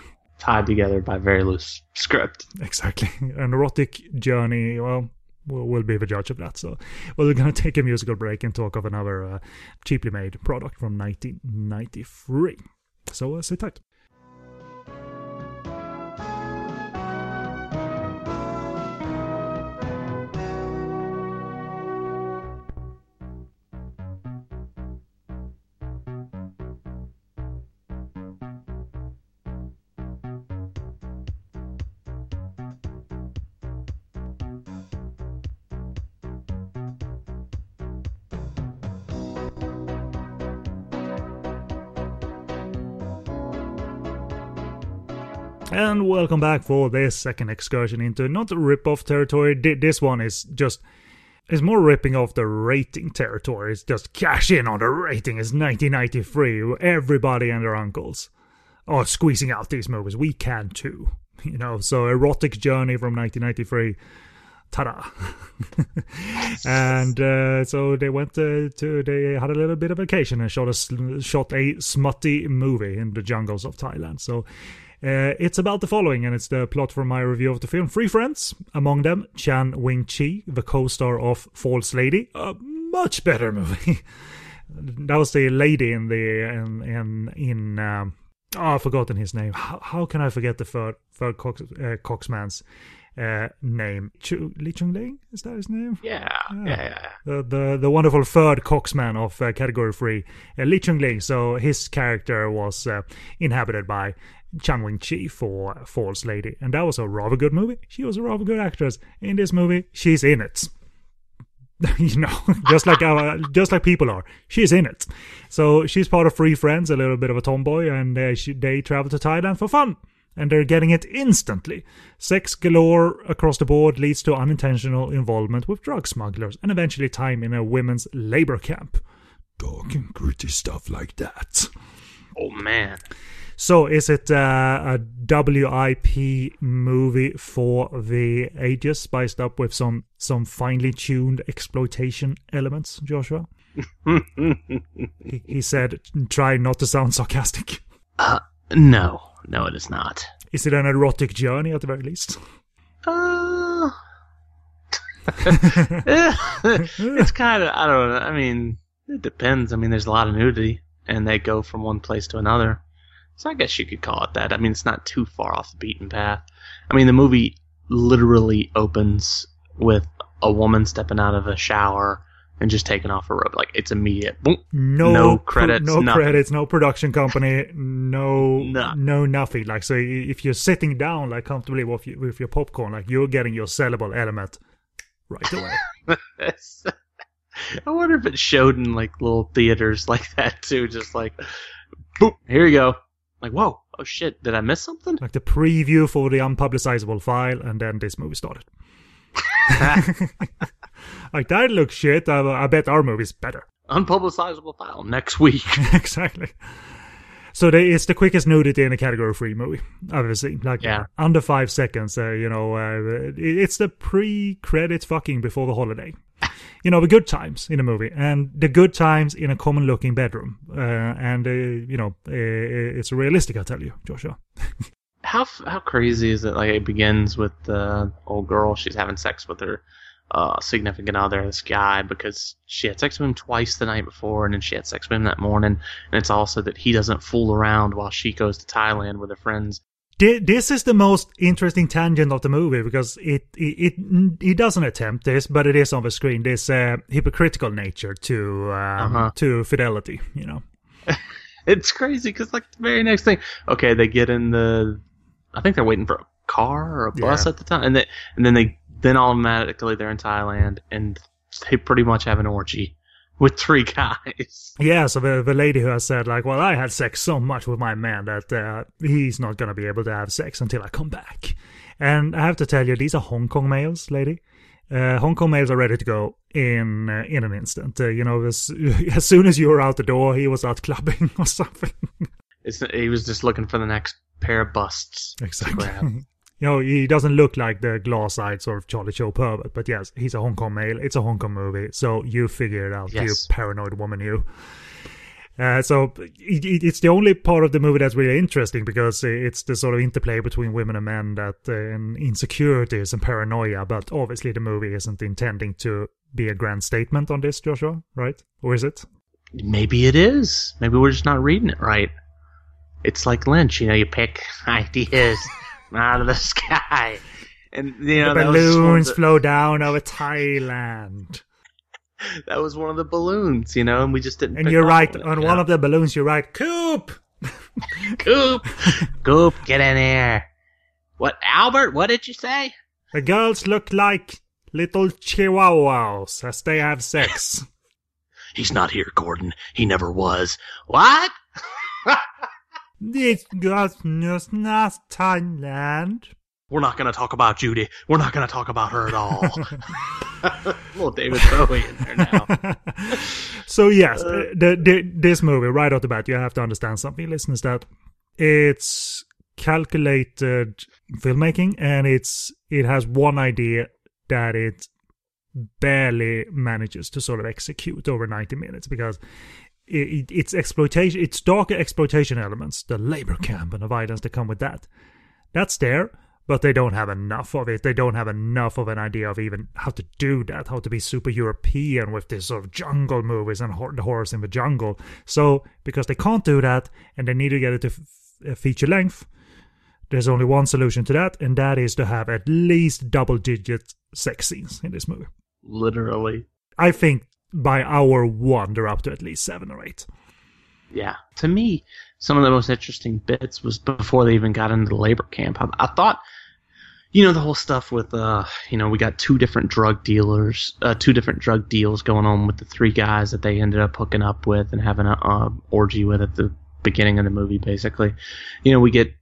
Tied together by very loose script. Exactly. An erotic journey, well, we'll, be the judge of that. So, well, we're going to take a musical break and talk of another uh, cheaply made product from 1993. So, uh, sit tight. And welcome back for this second excursion into not rip-off territory. This one is just it's more ripping off the rating territory. It's just cash in on the rating. It's 1993. Everybody and their uncles are squeezing out these movies. We can too. You know, so erotic journey from 1993. Ta-da! and uh, so they went uh, to they had a little bit of vacation and shot a shot a smutty movie in the jungles of Thailand. So uh, it's about the following, and it's the plot for my review of the film. Three friends, among them Chan Wing Chi, the co-star of False Lady, a much better movie. that was the lady in the in in, in um, oh, I've forgotten his name. How, how can I forget the third third Cox, uh, Coxman's uh, name? Chu, Li Chung Ling is that his name? Yeah, yeah, yeah. yeah. the the, the wonderful third coxman of uh, category three, uh, Li Chung Ling. So his character was uh, inhabited by Chan Wing Chi for False Lady, and that was a rather good movie. She was a rather good actress in this movie. She's in it. you know, just like our, just like people are, she's in it. So she's part of Three Friends, a little bit of a tomboy, and uh, she, they travel to Thailand for fun and they're getting it instantly. Sex galore across the board leads to unintentional involvement with drug smugglers and eventually time in a women's labor camp. And gritty stuff like that. Oh man. So, is it uh, a WIP movie for the ages, spiced up with some some finely tuned exploitation elements, Joshua? he, he said, "Try not to sound sarcastic." Uh, no, no, it is not. Is it an erotic journey at the very least? Uh, it's kind of I don't know. I mean, it depends. I mean, there's a lot of nudity, and they go from one place to another. So I guess you could call it that. I mean, it's not too far off the beaten path. I mean, the movie literally opens with a woman stepping out of a shower and just taking off her robe. Like it's immediate. Boom. No, No credits, no nothing. credits, no production company, no, No. no nothing. Like so, if you're sitting down like comfortably with your, with your popcorn, like you're getting your sellable element right away. I wonder if it showed in like little theaters like that too. Just like, boop, here you go. Like, whoa, oh shit, did I miss something? like the preview for the unpublicizable file, and then this movie started. like that looks shit. I, I bet our movie's better. Unpublicizable file next week. exactly. So they, it's the quickest nudity in a category three movie I've ever seen. Like Yeah. under five seconds. Uh, you know, uh, it- it's the pre-credit fucking before the holiday. You know, the good times in a movie and the good times in a common-looking bedroom. Uh, and uh, you know, uh, it's realistic. I tell you, Joshua. how how crazy is it? Like it begins with the old girl. She's having sex with her uh, significant other, this guy, because she had sex with him twice the night before, and then she had sex with him that morning. And it's also that he doesn't fool around while she goes to Thailand with her friends. Thi- This is the most interesting tangent of the movie because it it it, it doesn't attempt this, but it is on the screen. This uh, hypocritical nature to um, Uh-huh. to fidelity. You know. It's crazy because like the very next thing, okay, they get in the, I think they're waiting for a car or a bus Yeah. at the time, and they and then they then automatically they're in Thailand and they pretty much have an orgy with three guys. Yeah, so the, the lady who has said, like, well, I had sex so much with my man that uh, he's not going to be able to have sex until I come back. And I have to tell you, these are Hong Kong males, lady. Uh, Hong Kong males are ready to go in uh, in an instant. Uh, you know, as, as soon as you were out the door, he was out clubbing or something. It's, he was just looking for the next pair of busts. exactly. You know, he doesn't look like the glass-eyed sort of Charlie Cho pervert, but yes, he's a Hong Kong male. It's a Hong Kong movie, so you figure it out, you paranoid woman, you. Uh, so it, it's the only part of the movie that's really interesting because it's the sort of interplay between women and men that uh, and insecurities and paranoia. But obviously, the movie isn't intending to be a grand statement on this, Joshua, right? Or is it? Maybe it is. Maybe we're just not reading it right. It's like Lynch, you know, you pick ideas out of the sky. And you know the that was, just one of balloons the- flow down over Thailand. that was one of the balloons, you know, and we just didn't. And you're right, on it, on one know? of the balloons, you're right, Coop! Coop, Goop, get in here. What, Albert? What did you say? The girls look like little chihuahuas as they have sex. He's not here, Gordon. He never was. What? This just not Thailand. We're not going to talk about Judy. We're not going to talk about her at all. Little David Bowie in there now. so yes, uh, the, the, this movie right off the bat, you have to understand something, listeners, that it's calculated filmmaking, and it's it has one idea that it barely manages to sort of execute over 90 minutes because it, it, it's exploitation, it's darker exploitation elements, the labor camp and the violence that come with that. That's there, but they don't have enough of it. They don't have enough of an idea of even how to do that, how to be super European with this sort of jungle movies and hor- the horrors in the jungle. So, because they can't do that and they need to get it to f- f- feature length, there's only one solution to that, and that is to have at least double digit sex scenes in this movie. Literally. I think by hour one, they're up to at least seven or eight. Yeah. To me, some of the most interesting bits was before they even got into the labor camp. I, I thought, you know, the whole stuff with, uh, you know, we got two different drug dealers, uh, two different drug deals going on with the three guys that they ended up hooking up with and having a uh, orgy with at the beginning of the movie, basically. You know, we get,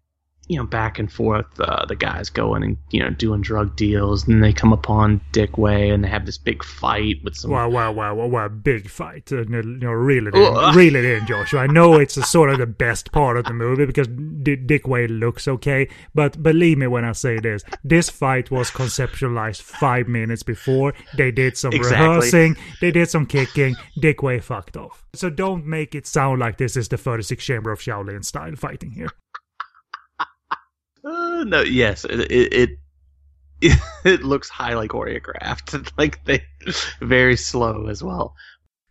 you know, back and forth, uh, the guys going and, you know, doing drug deals, and they come upon Dick Wei and they have this big fight with some Wow, wow, wow, wow, wow, big fight. Uh, you know, reel it in, reel it in, Joshua. I know it's a sort of the best part of the movie because D- Dick Wei looks okay, but believe me when I say this, this fight was conceptualized five minutes before. They did some Exactly. rehearsing, they did some kicking. Dick Wei fucked off. So don't make it sound like this is the 36 Chamber of Shaolin style fighting here. No, yes, it it, it it looks highly choreographed. Like they very slow as well.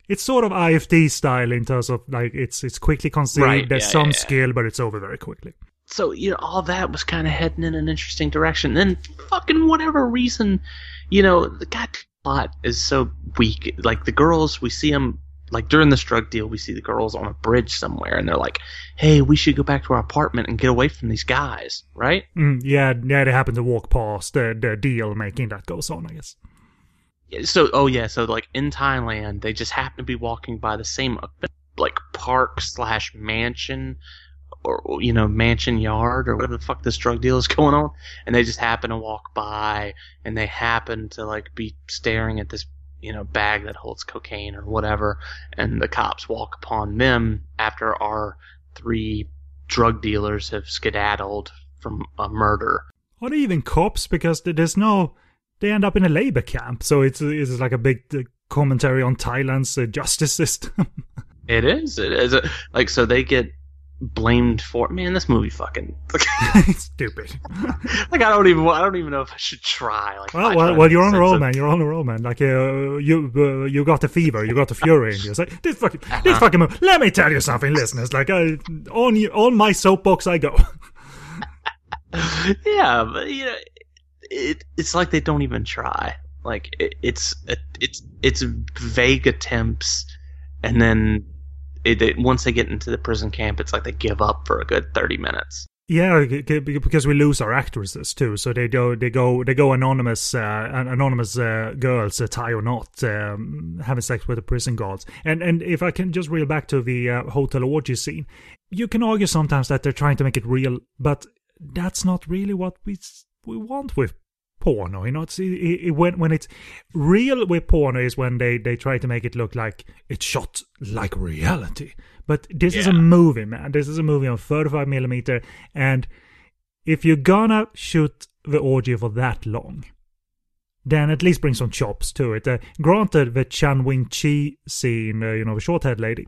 It's sort of IFD style in terms of like it's it's quickly conceived. Right, There's yeah, some yeah, yeah. skill, but it's over very quickly. So you know all that was kind of heading in an interesting direction. Then fucking whatever reason, you know the god plot is so weak. Like the girls, we see them like during this drug deal, we see the girls on a bridge somewhere, and they're like, "Hey, we should go back to our apartment and get away from these guys." Right? Mm, yeah, yeah, they happen to walk past the the deal making that goes on, I guess. so oh yeah so like in thailand they just happen to be walking by the same like park slash mansion or you know mansion yard or whatever the fuck this drug deal is going on and they just happen to walk by and they happen to like be staring at this you know bag that holds cocaine or whatever and the cops walk upon them after our three drug dealers have skedaddled from a murder. Or even cops, because there's no. They end up in a labor camp, so it's it's like a big uh, commentary on Thailand's uh, justice system. It is. It is. Like so, they get blamed for. Man, this movie fucking. Stupid. like I don't even. I don't even know if I should try. Like, Well, well, well, you're on a roll, of- man. You're on a roll, man. Like uh, you, uh, you got the fever, you got the fury in you. It's like this fucking, this fucking. Movie. Let me tell you something, listeners. Like uh, on you, on my soapbox, I go. yeah, but you know, it, it's like they don't even try. Like it, it's it's it's vague attempts, and then it, it once they get into the prison camp, it's like they give up for a good thirty minutes. Yeah, because we lose our actresses too, so they go, they go, they go anonymous, uh, anonymous uh, girls, uh, Thai or not, um, having sex with the prison guards. And and if I can just reel back to the uh, hotel orgy scene, you can argue sometimes that they're trying to make it real, but that's not really what we we want with porno. You know, it's it, it, when when it's real with porno is when they they try to make it look like it's shot like reality. But this is a movie, man. This is a movie on 35 millimeter, and if you're gonna shoot the orgy for that long, then at least bring some chops to it. Uh, granted, the Chan Wing Chi scene, uh, you know, the short-haired lady,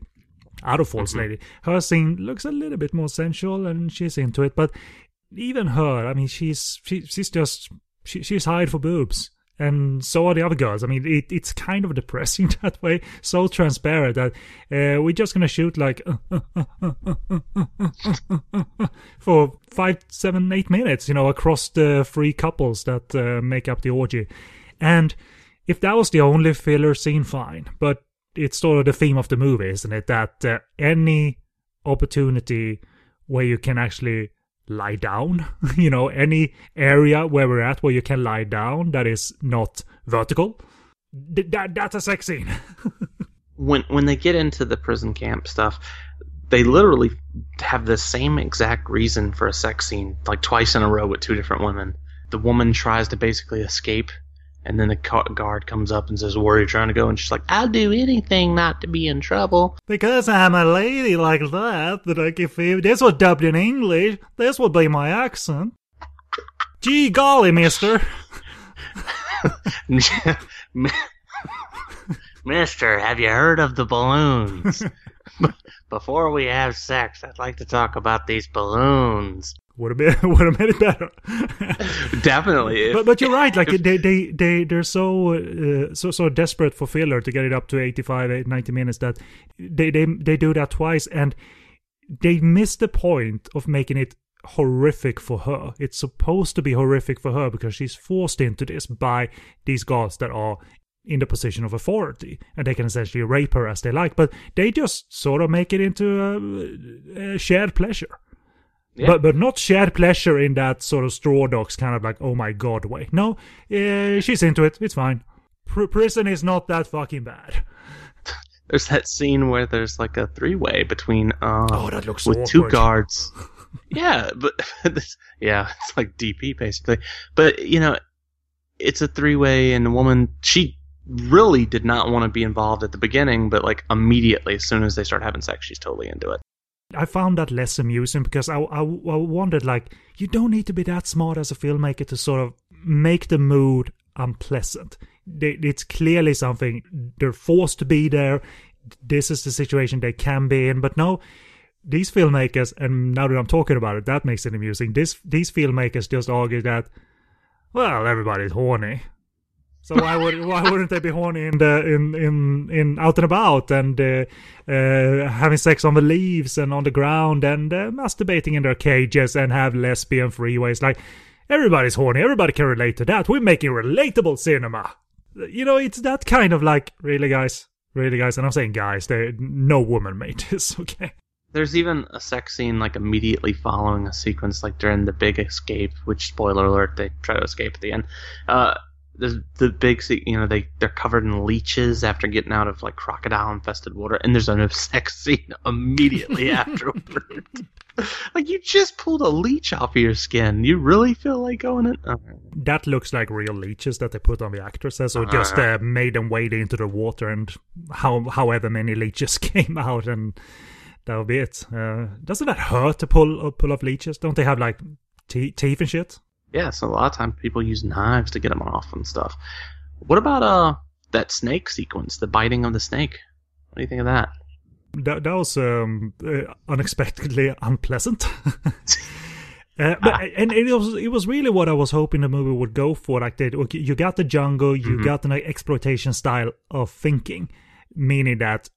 out of False lady, her scene looks a little bit more sensual, and she's into it. But even her, I mean, she's she, she's just she, she's hired for boobs, and so are the other girls. I mean, it, it's kind of depressing that way, so transparent that uh, we're just gonna shoot like for five, seven, eight minutes, you know, across the three couples that uh, make up the orgy, and if that was the only filler scene, fine. But it's sort of the theme of the movie, isn't it? That uh, any opportunity where you can actually lie down, you know, any area where we're at where you can lie down that is not vertical, th- that that's a sex scene. when when they get into the prison camp stuff, they literally have the same exact reason for a sex scene, like twice in a row with two different women. The woman tries to basically escape, and then the guard comes up and says, "Where are you trying to go?" And she's like, "I'll do anything not to be in trouble." because I'm a lady like that, that I can feel this was dubbed in English. This would be my accent. Gee golly, mister. Mister, have you heard of the balloons? Before we have sex, I'd like to talk about these balloons. Would have been would have made it better. Definitely. but but you're right. Like they they they they're so uh, so so desperate for filler to get it up to 85, 90 minutes that they they they do that twice and they miss the point of making it horrific for her. It's supposed to be horrific for her because she's forced into this by these guards that are in the position of authority and they can essentially rape her as they like. But they just sort of make it into a, a shared pleasure. Yeah. But but not shared pleasure in that sort of straw dogs kind of like oh my god way. No, uh, she's into it. It's fine. Pr- prison is not that fucking bad. There's that scene where there's like a three way between uh Oh, that looks with two guards. yeah, but this, yeah, it's like DP basically. But you know, it's a three way, and the woman she really did not want to be involved at the beginning, but like immediately as soon as they start having sex, she's totally into it. I found that less amusing because I, I, I wondered like you don't need to be that smart as a filmmaker to sort of make the mood unpleasant. It's clearly something they're forced to be there. This is the situation they can be in, but no. These filmmakers, and now that I'm talking about it, that makes it amusing. This these filmmakers just argue that, well, everybody's horny, so why would why wouldn't they be horny in the in in in out and about and uh, uh, having sex on the leaves and on the ground and uh, masturbating in their cages and have lesbian freeways? Like everybody's horny. Everybody can relate to that. We're making relatable cinema. You know, it's that kind of like really, guys, really, guys. And I'm saying guys. No woman made this. Okay. There's even a sex scene like immediately following a sequence like during the big escape, which spoiler alert, they try to escape at the end. Uh, there's the big, you know, they they're covered in leeches after getting out of like crocodile infested water, and there's a sex scene immediately afterward. like you just pulled a leech off of your skin. You really feel like going in? Oh. That looks like real leeches that they put on the actresses, or just Uh-huh. uh, made them wade into the water, and how however many leeches came out, and that'll be it. Uh, doesn't that hurt to pull uh, pull off leeches? Don't they have like te- teeth and shit? Yeah, so a lot of times people use knives to get them off and stuff. What about uh that snake sequence, the biting of the snake? What do you think of that? That, that was um, uh, unexpectedly unpleasant. Uh, but and it was it was really what I was hoping the movie would go for. Like that, you got the jungle, you Mhm. got an exploitation style of thinking, meaning that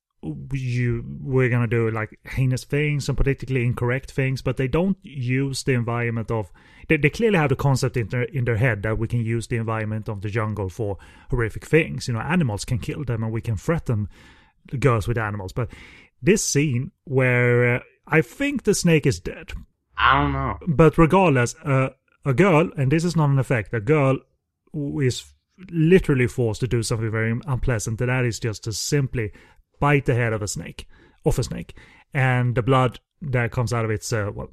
you we're gonna do like heinous things and politically incorrect things, but they don't use the environment of. They, they clearly have the concept in their in their head that we can use the environment of the jungle for horrific things. You know, animals can kill them, and we can threaten the girls with animals. But this scene where uh, I think the snake is dead, I don't know. but regardless, uh, a girl, and this is not an effect, a girl is literally forced to do something very unpleasant, and that is just to simply bite the head of a snake, of a snake, and the blood that comes out of its uh, well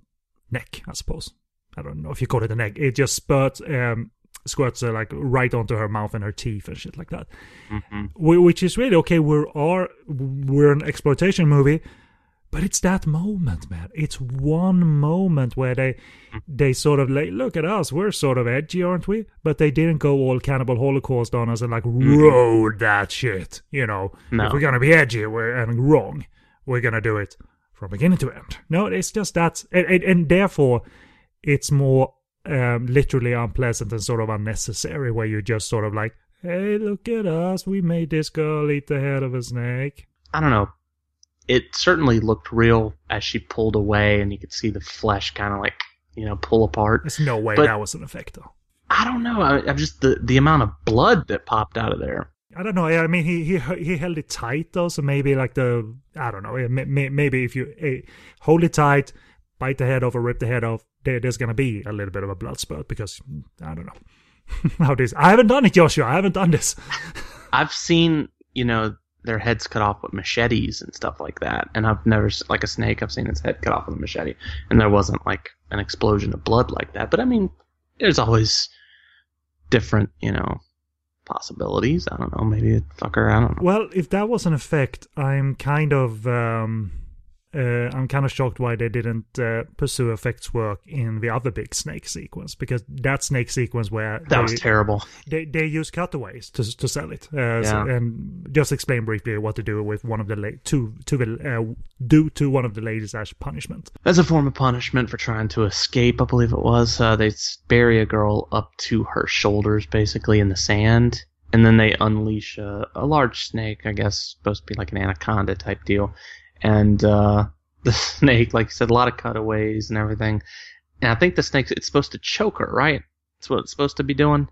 neck, I suppose. I don't know if you call it a neck. It just spurts, um, squirts uh, like right onto her mouth and her teeth and shit like that. hmm Wh- Which is really okay. We're are we're an exploitation movie, but it's that moment, man. It's one moment where they they sort of like, look at us, we're sort of edgy, aren't we? But they didn't go all cannibal holocaust on us and like road that shit. You know, No. if we're gonna be edgy we're, and wrong, we're gonna do it from beginning to end. No, it's just that, and, and, and therefore, it's more um, literally unpleasant and sort of unnecessary. Where you just sort of like, hey, look at us, we made this girl eat the head of a snake. I don't know. It certainly looked real as she pulled away, and you could see the flesh kind of like you know pull apart. There's no way But- that was an effect, though. I don't know. I, I'm just the the amount of blood that popped out of there. I don't know. I mean, he he he held it tight though, so maybe like the I don't know. may- may- Maybe if you eh, hold it tight, bite the head off or rip the head off, there, there's gonna be a little bit of a blood spurt because I don't know how this. I haven't done it, Joshua. I haven't done this. I've seen you know their heads cut off with machetes and stuff like that, and I've never like a snake. I've seen its head cut off with a machete, and there wasn't like an explosion of blood like that. But I mean, there's always different you know possibilities. I don't know. Maybe a fucker. I don't know. Well, if that was an effect, I'm kind of um, uh, I'm kind of shocked why they didn't uh, pursue effects work in the other big snake sequence because that snake sequence where That was terrible. they they use cutaways to to sell it. Uh, so- and just explain briefly what to do with one of the la- to to the uh, do to one of the ladies as punishment. As a form of punishment for trying to escape, I believe it was, uh, they bury a girl up to her shoulders, basically in the sand, and then they unleash a, a large snake. I guess supposed to be like an anaconda type deal, and uh, the snake, like you said, a lot of cutaways and everything. And I think the snake it's supposed to choke her, right? That's what it's supposed to be doing.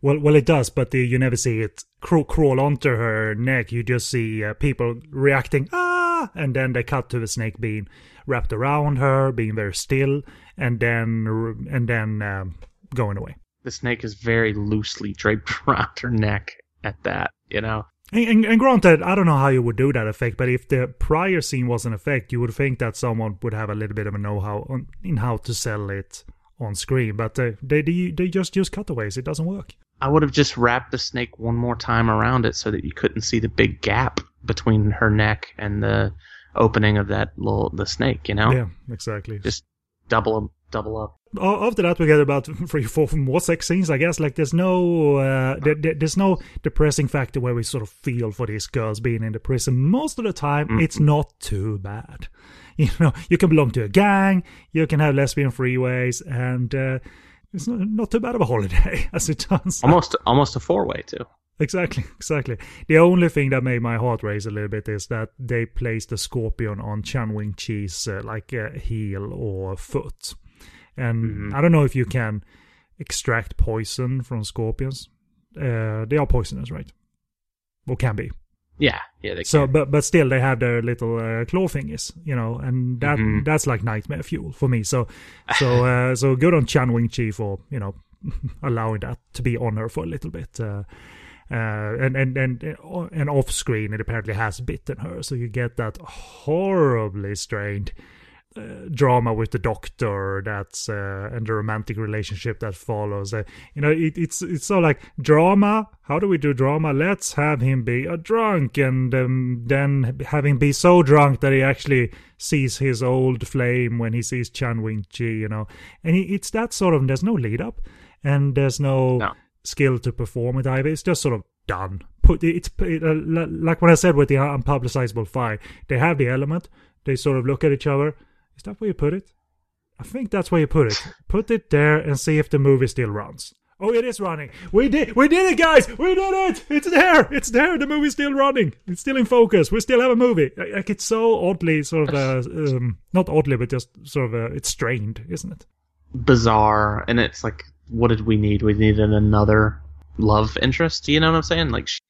Well, well, it does, but uh, you never see it crawl, crawl onto her neck. You just see uh, people reacting, ah, and then they cut to the snake being wrapped around her, being very still, and then and then um, going away. The snake is very loosely draped around her neck at that, you know. And, and, granted, I don't know how you would do that effect, but if the prior scene was an effect, you would think that someone would have a little bit of a know-how on, in how to sell it on screen. But uh, they, they they just use cutaways; it doesn't work. I would have just wrapped the snake one more time around it so that you couldn't see the big gap between her neck and the opening of that little the snake. You know, Yeah, exactly. just double double up. After that, we get about three, four more sex scenes. I guess like there's no uh, there, there- there's no depressing factor where we sort of feel for these girls being in the prison. Most of the time, Mhm. it's not too bad. You know, you can belong to a gang, you can have lesbian freeways, and uh, it's not, not too bad of a holiday as it turns. out. Almost almost a four way too. Exactly, exactly. The only thing that made my heart race a little bit is that they placed the scorpion on Chan Wing Chi's uh, like uh, heel or foot, and Mhm. I don't know if you can extract poison from scorpions. Uh, they are poisonous, right? Or can be. Yeah, yeah. They So, can. but but still, they have their little uh, claw thingies, you know, and that Mhm. that's like nightmare fuel for me. So, so uh, so good on Chan Wing Chi for you know allowing that to be on her for a little bit. Uh, uh, and and and and off screen, it apparently has bitten her, so you get that horribly strained uh, drama with the doctor that's uh, and the romantic relationship that follows. Uh, you know, it, it's it's so like drama how do we do drama? Let's have him be a drunk and um, then having be so drunk that he actually sees his old flame when he sees Chan Wing Chi, you know. And it's that sort of, there's no lead up and there's no, No. skill to perform it either. It's just sort of done. Put it's it, uh, like when I said with the unpublicizable fight, they have the element. They sort of look at each other. Is that where you put it? I think that's where you put it. Put it there and see if the movie still runs. Oh, it is running. We did, we did it, guys. We did it. It's there. It's there. The movie's still running. It's still in focus. We still have a movie. Like it's so oddly sort of, uh, um, not oddly, but just sort of, uh, it's strained, isn't it? bizarre and it's like what did we need we needed another love interest you know what i'm saying like she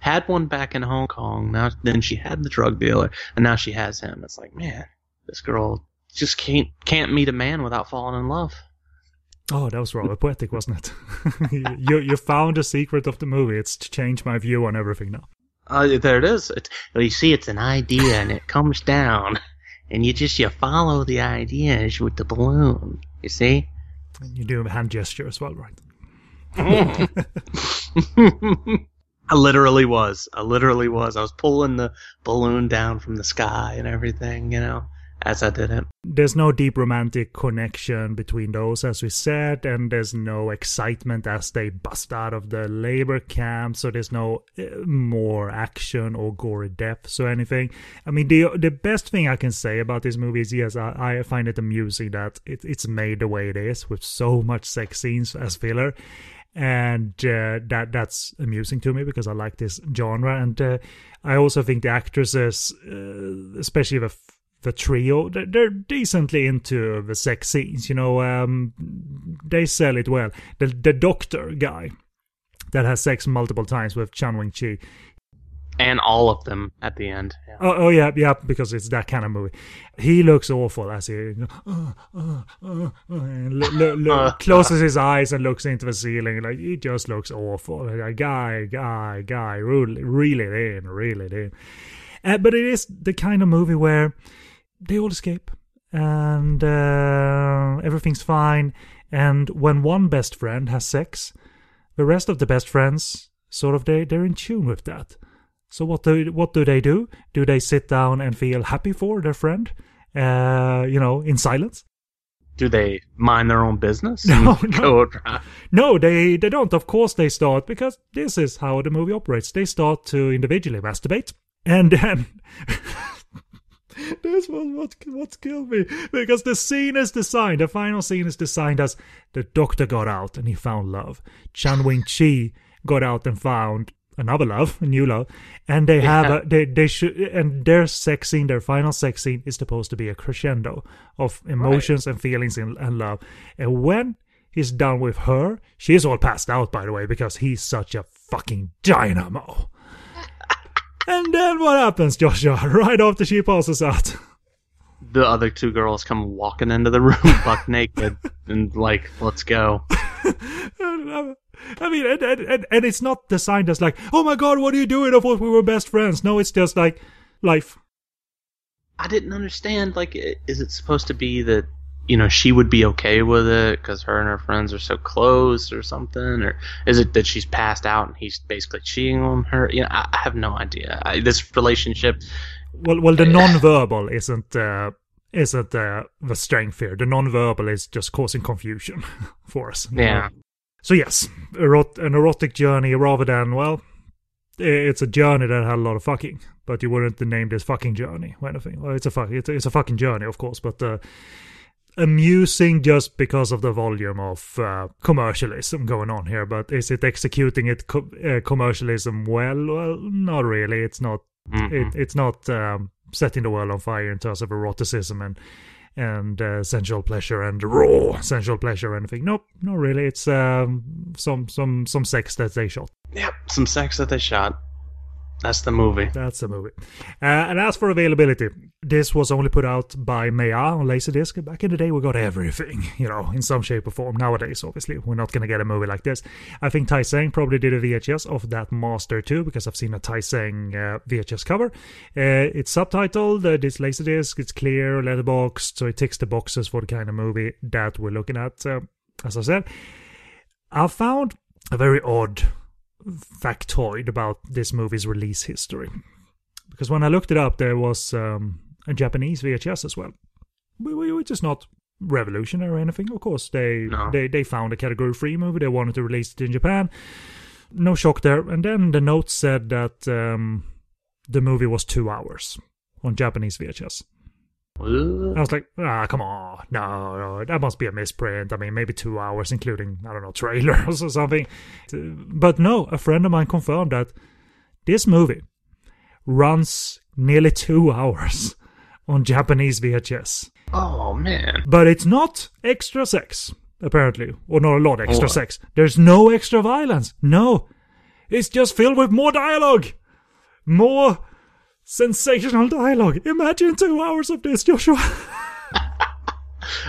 had one back in hong kong now then she had the drug dealer and now she has him it's like man this girl just can't can't meet a man without falling in love Oh, that was rather poetic, wasn't it? you you found the secret of the movie. It's changed my view on everything now. uh, there it is it, you see it's an idea and it comes down and you just you follow the ideas with the balloon you see And you do a hand gesture as well, right? I literally was. I literally was. I was pulling the balloon down from the sky and everything, you know, as I did it. There's no deep romantic connection between those, as we said, and there's no excitement as they bust out of the labor camp. So there's no uh, more action or gory deaths or anything. I mean, the the best thing I can say about this movie is yes, I, I find it amusing that it, it's made the way it is with so much sex scenes as filler. and uh, that that's amusing to me because I like this genre, and uh, I also think the actresses, uh, especially the the trio, they're, they're decently into the sex scenes. You know, um, they sell it well. The the doctor guy that has sex multiple times with Chan Wing Chi. And all of them at the end. Yeah. Oh, oh yeah, yeah, because it's that kind of movie. He looks awful as he uh, uh, uh, uh, and lo- lo- lo- closes his eyes and looks into the ceiling. Like he just looks awful. Like a guy, guy, guy, really, reel it in, reel it in. Uh, but it is the kind of movie where they all escape and uh, everything's fine. And when one best friend has sex, the rest of the best friends sort of they they're in tune with that. So what do what do they do? Do they sit down and feel happy for their friend? Uh, you know, in silence? Do they mind their own business? No, no. Go? No, they they don't. Of course, they start because this is how the movie operates. They start to individually masturbate, and then this was what what killed me because the scene is designed. The final scene is designed as the doctor got out and he found love. Chan Wing Chi got out and found another love, a new love, and they have a, they they should and their sex scene, their final sex scene is supposed to be a crescendo of emotions and feelings and, and love. And when he's done with her, she is all passed out by the way because he's such a fucking dynamo. And then what happens, Joshua? Right after she passes out. The other two girls come walking into the room buck naked and like, let's go. I mean, and, and, and, it's not designed as like, oh my god, what are you doing? I thought we were best friends. No, it's just like life. I didn't understand. Like, is it supposed to be that you know she would be okay with it because her and her friends are so close, or something, or is it that she's passed out and he's basically cheating on her? You know, I, I have no idea. I, this relationship, Well, well, the non-verbal isn't uh, isn't uh, the strength here. The non-verbal is just causing confusion for us. yeah, So yes, erot- an erotic journey rather than well, it's a journey that had a lot of fucking, but you wouldn't name this fucking journey or anything. Well, it's a fuck, it's a, it's a fucking journey, of course, but uh, amusing just because of the volume of uh, commercialism going on here. But is it executing it co- uh, commercialism well? Well, not really. It's not. Mhm. It, it's not um, setting the world on fire in terms of eroticism and and uh, sensual pleasure and raw sensual pleasure or anything. Nope, not really. It's um, some some some sex that they shot. yep, some sex that they shot. That's the movie. That's the movie. Uh, and as for availability, this was only put out by Maya on Laserdisc. Back in the day, we got everything, you know, in some shape or form. Nowadays, obviously, we're not going to get a movie like this. I think Tai Seng probably did a VHS of that Master too, because I've seen a Tai Seng uh, VHS cover. Uh, it's subtitled, uh, this Laserdisc, it's clear, letterboxed, so it ticks the boxes for the kind of movie that we're looking at. As I said, I found a very odd factoid about this movie's release history. Because when I looked it up, there was um, a Japanese VHS as well, which is not revolutionary or anything. Of course, they No. they they found a category free movie. They wanted to release it in Japan. No shock there. And then the note said that um, the movie was two hours on Japanese VHS. I was like, ah, come on, no, no, that must be a misprint. I mean, maybe two hours, including I don't know trailers or something. But no, a friend of mine confirmed that this movie runs nearly two hours on Japanese VHS. Oh man. But it's not extra sex, apparently. Or not a lot extra Oh. sex. There's no extra violence. No. It's just filled with more dialogue. More sensational dialogue. Imagine two hours of this, Joshua.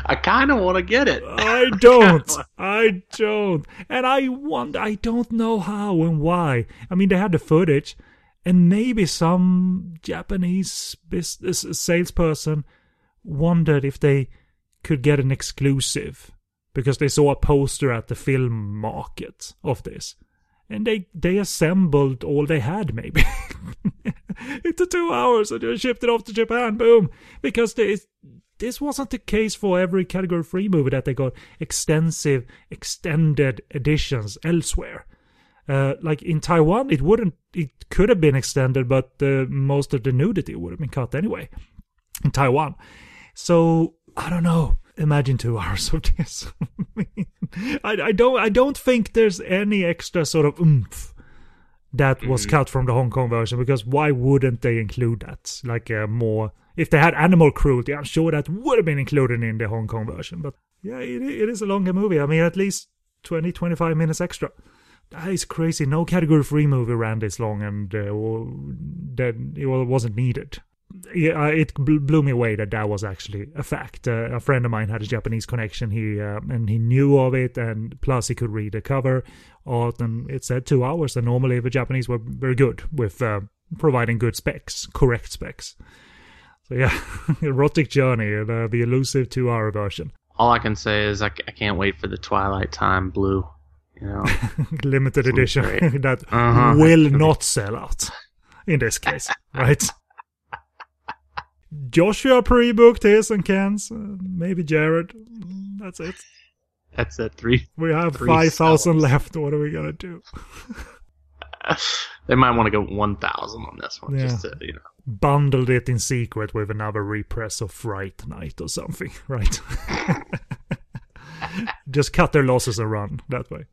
I kind of want to get it. I don't. I don't. And I want. I don't know how and why. I mean, they had the footage, and maybe some Japanese business uh, salesperson wondered if they could get an exclusive because they saw a poster at the film market of this. And they, they assembled all they had, maybe. into two hours and just shipped it off to Japan. Boom. Because this, this wasn't the case for every category free movie that they got extensive extended editions elsewhere. Uh, like in Taiwan, it wouldn't. It could have been extended, but uh, most of the nudity would have been cut anyway. In Taiwan, so I don't know. Imagine two hours of this. I, I don't. I don't think there's any extra sort of oomph that was cut from the Hong Kong version because why wouldn't they include that? Like uh, more. If they had animal cruelty, I'm sure that would have been included in the Hong Kong version. But yeah, it, it is a longer movie. I mean, at least 20, 25 minutes extra. That is crazy. No category free movie ran this long, and uh, well, that it wasn't needed. Yeah, uh, it blew me away that that was actually a fact. Uh, a friend of mine had a Japanese connection. He uh, and he knew of it, and plus he could read the cover art, and it said two hours. And normally the Japanese were very good with uh, providing good specs, correct specs. So yeah, erotic journey, the, the elusive two-hour version, All I can say is I, c- I can't wait for the Twilight Time blue. You know, limited edition that Uh-huh. will not sell out. In this case, right? Joshua pre-booked his and Ken's, uh, maybe Jared. That's it. that's it. Three. We have Three five thousand left. What are we gonna do? They might want to go one thousand on this one, Yeah. just to you know. Bundled it in secret with another repress of Fright Night or something, right? Just cut their losses and run that way.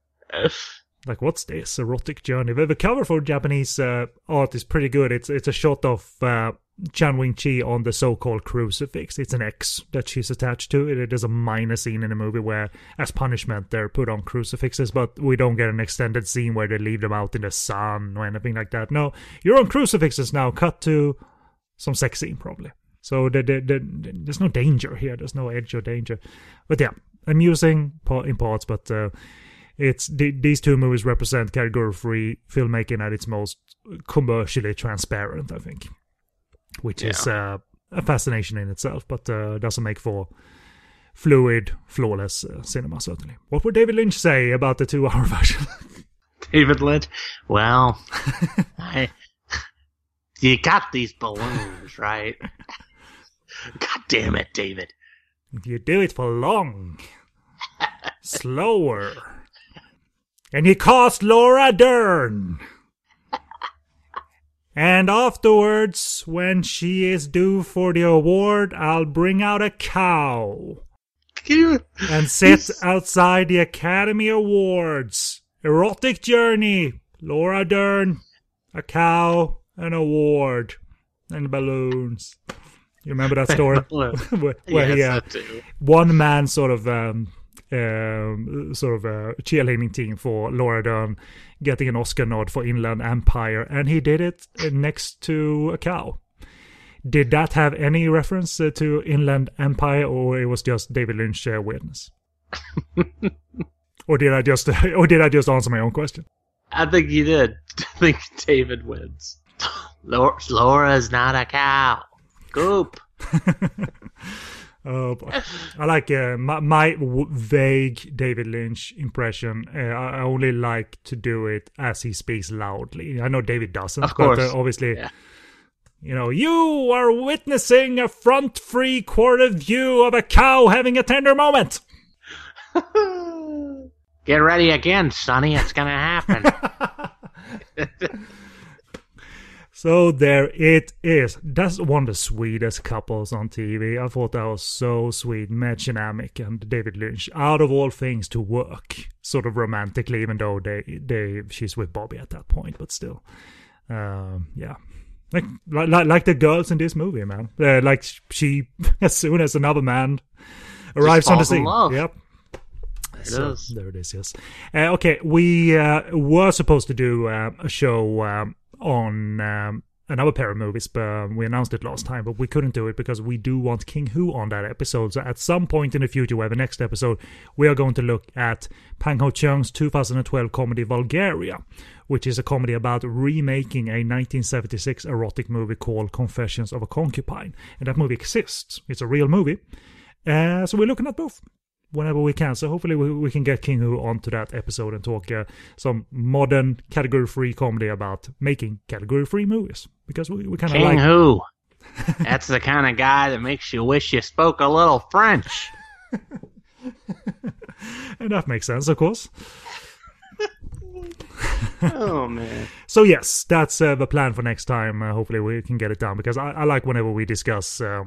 like what's this erotic journey the, the cover for japanese uh, art is pretty good it's it's a shot of uh, chan wing chi on the so-called crucifix. It's an x that she's attached to it is a minor scene in the movie where as punishment they're put on crucifixes but we don't get an extended scene where they leave them out in the sun or anything like that. No you're on crucifixes now. Cut to some sex scene probably. So the, the, the, there's no danger here. There's no edge or danger. But yeah amusing in parts but uh, it's these two movies represent category free filmmaking at its most commercially transparent i think which is uh, a fascination in itself but uh, doesn't make for fluid flawless uh, cinema certainly what would david lynch say about the two hour version David Lynch. Well, I, you got these balloons, right? God damn it, David. you do it for long slower and he cost laura dern and afterwards when she is due for the award i'll bring out a cow you? and sit outside the Academy Awards. Erotic Journey, Laura Dern, a cow, an award, and balloons. You remember that story? where where yes, he, uh, one man sort of um, um, sort of a cheerleading team for Laura Dern getting an Oscar nod for Inland Empire, and he did it uh, next to a cow. Did that have any reference uh, to Inland Empire, or it was just David Lynch uh, weirdness? or did I just, or did I just answer my own question? I think you did. I think David wins. Laura, Laura's not a cow. Goop. Oh. I like uh, my, my w- vague David Lynch impression. Uh, I only like to do it as he speaks loudly. I know David doesn't, Of course. but uh, obviously, Yeah. you know, you are witnessing a front free quarter view of a cow having a tender moment. Get ready again, Sonny. It's gonna happen. So there it is. That's one of the sweetest couples on TV. I thought that was so sweet. Mädchen Amick and David Lynch. Out of all things to work, sort of romantically, even though they they she's with Bobby at that point, but still, um, yeah. Like, like like the girls in this movie, man. Uh, like she, as soon as another man arrives on the scene, love. yep, It so, is. There it is, yes. Uh, okay, we uh, were supposed to do uh, a show um, on um, another pair of movies, but we announced it last time, but we couldn't do it because we do want King Hu on that episode. So at some point in the future, where the next episode, we are going to look at Pang Ho Cheung's 2012 comedy Vulgaria, which is a comedy about remaking a 1976 erotic movie called Confessions of a Concubine. And that movie exists. It's a real movie. Uh, so we're looking at both whenever we can. So hopefully we, we can get King Hu onto that episode and talk uh, some modern category-free comedy about making category-free movies because we, we kind of King like. Who? That's the kind of guy that makes you wish you spoke a little French. And that makes sense, of course. Oh man. So yes, that's uh, the plan for next time. Uh, hopefully we can get it done because I, I like whenever we discuss uh,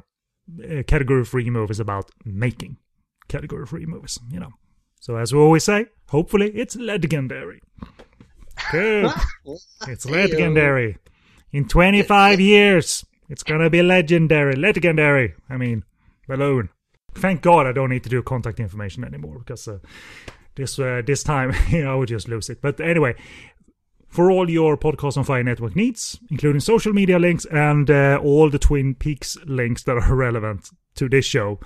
uh, category-free movies about making category-free movies. You know. So as we always say, hopefully it's legendary. Good. it's legendary. In 25 years, it's gonna be legendary. Legendary. I mean, balloon. Thank God I don't need to do contact information anymore because uh, this uh, this time I would just lose it. But anyway, for all your Podcast on Fire Network needs, including social media links and uh, all the Twin Peaks links that are relevant to this show.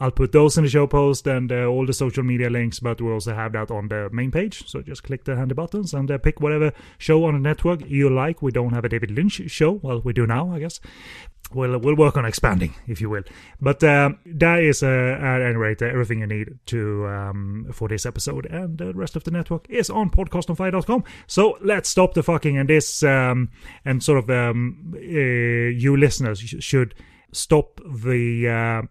I'll put those in the show post and uh, all the social media links, but we also have that on the main page. So just click the handy buttons and uh, pick whatever show on the network you like. We don't have a David Lynch show. Well, we do now, I guess. We'll, we'll work on expanding, if you will. But um, that is, uh, at any rate, uh, everything you need to um, for this episode. And uh, the rest of the network is on podcastonfire.com. So let's stop the fucking and this, um, and sort of um, uh, you listeners sh- should stop the.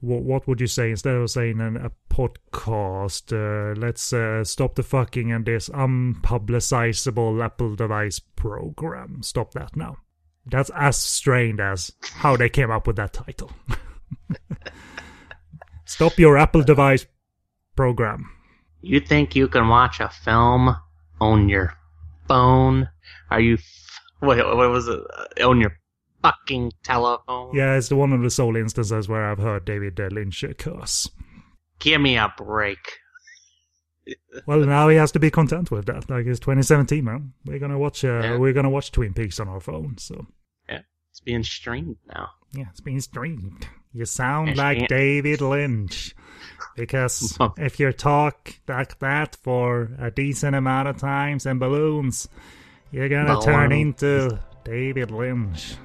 What, what would you say instead of saying an, a podcast? Uh, let's uh, stop the fucking and this unpublicizable Apple device program. Stop that now. That's as strained as how they came up with that title. stop your Apple device program. You think you can watch a film on your phone? Are you? F- wait, what was it? Uh, On your fucking telephone? Yeah, it's the one of the sole instances where I've heard David uh, Lynch uh, curse. Give me a break. Well, now he has to be content with that. Like it's 2017, man. We're gonna watch. Uh, Yeah. We're gonna watch Twin Peaks on our phone. So Yeah, it's being streamed now. Yeah, it's being streamed. You sound like. David Lynch. Because if you talk like that for a decent amount of times and balloons, you're gonna turn into David Lynch.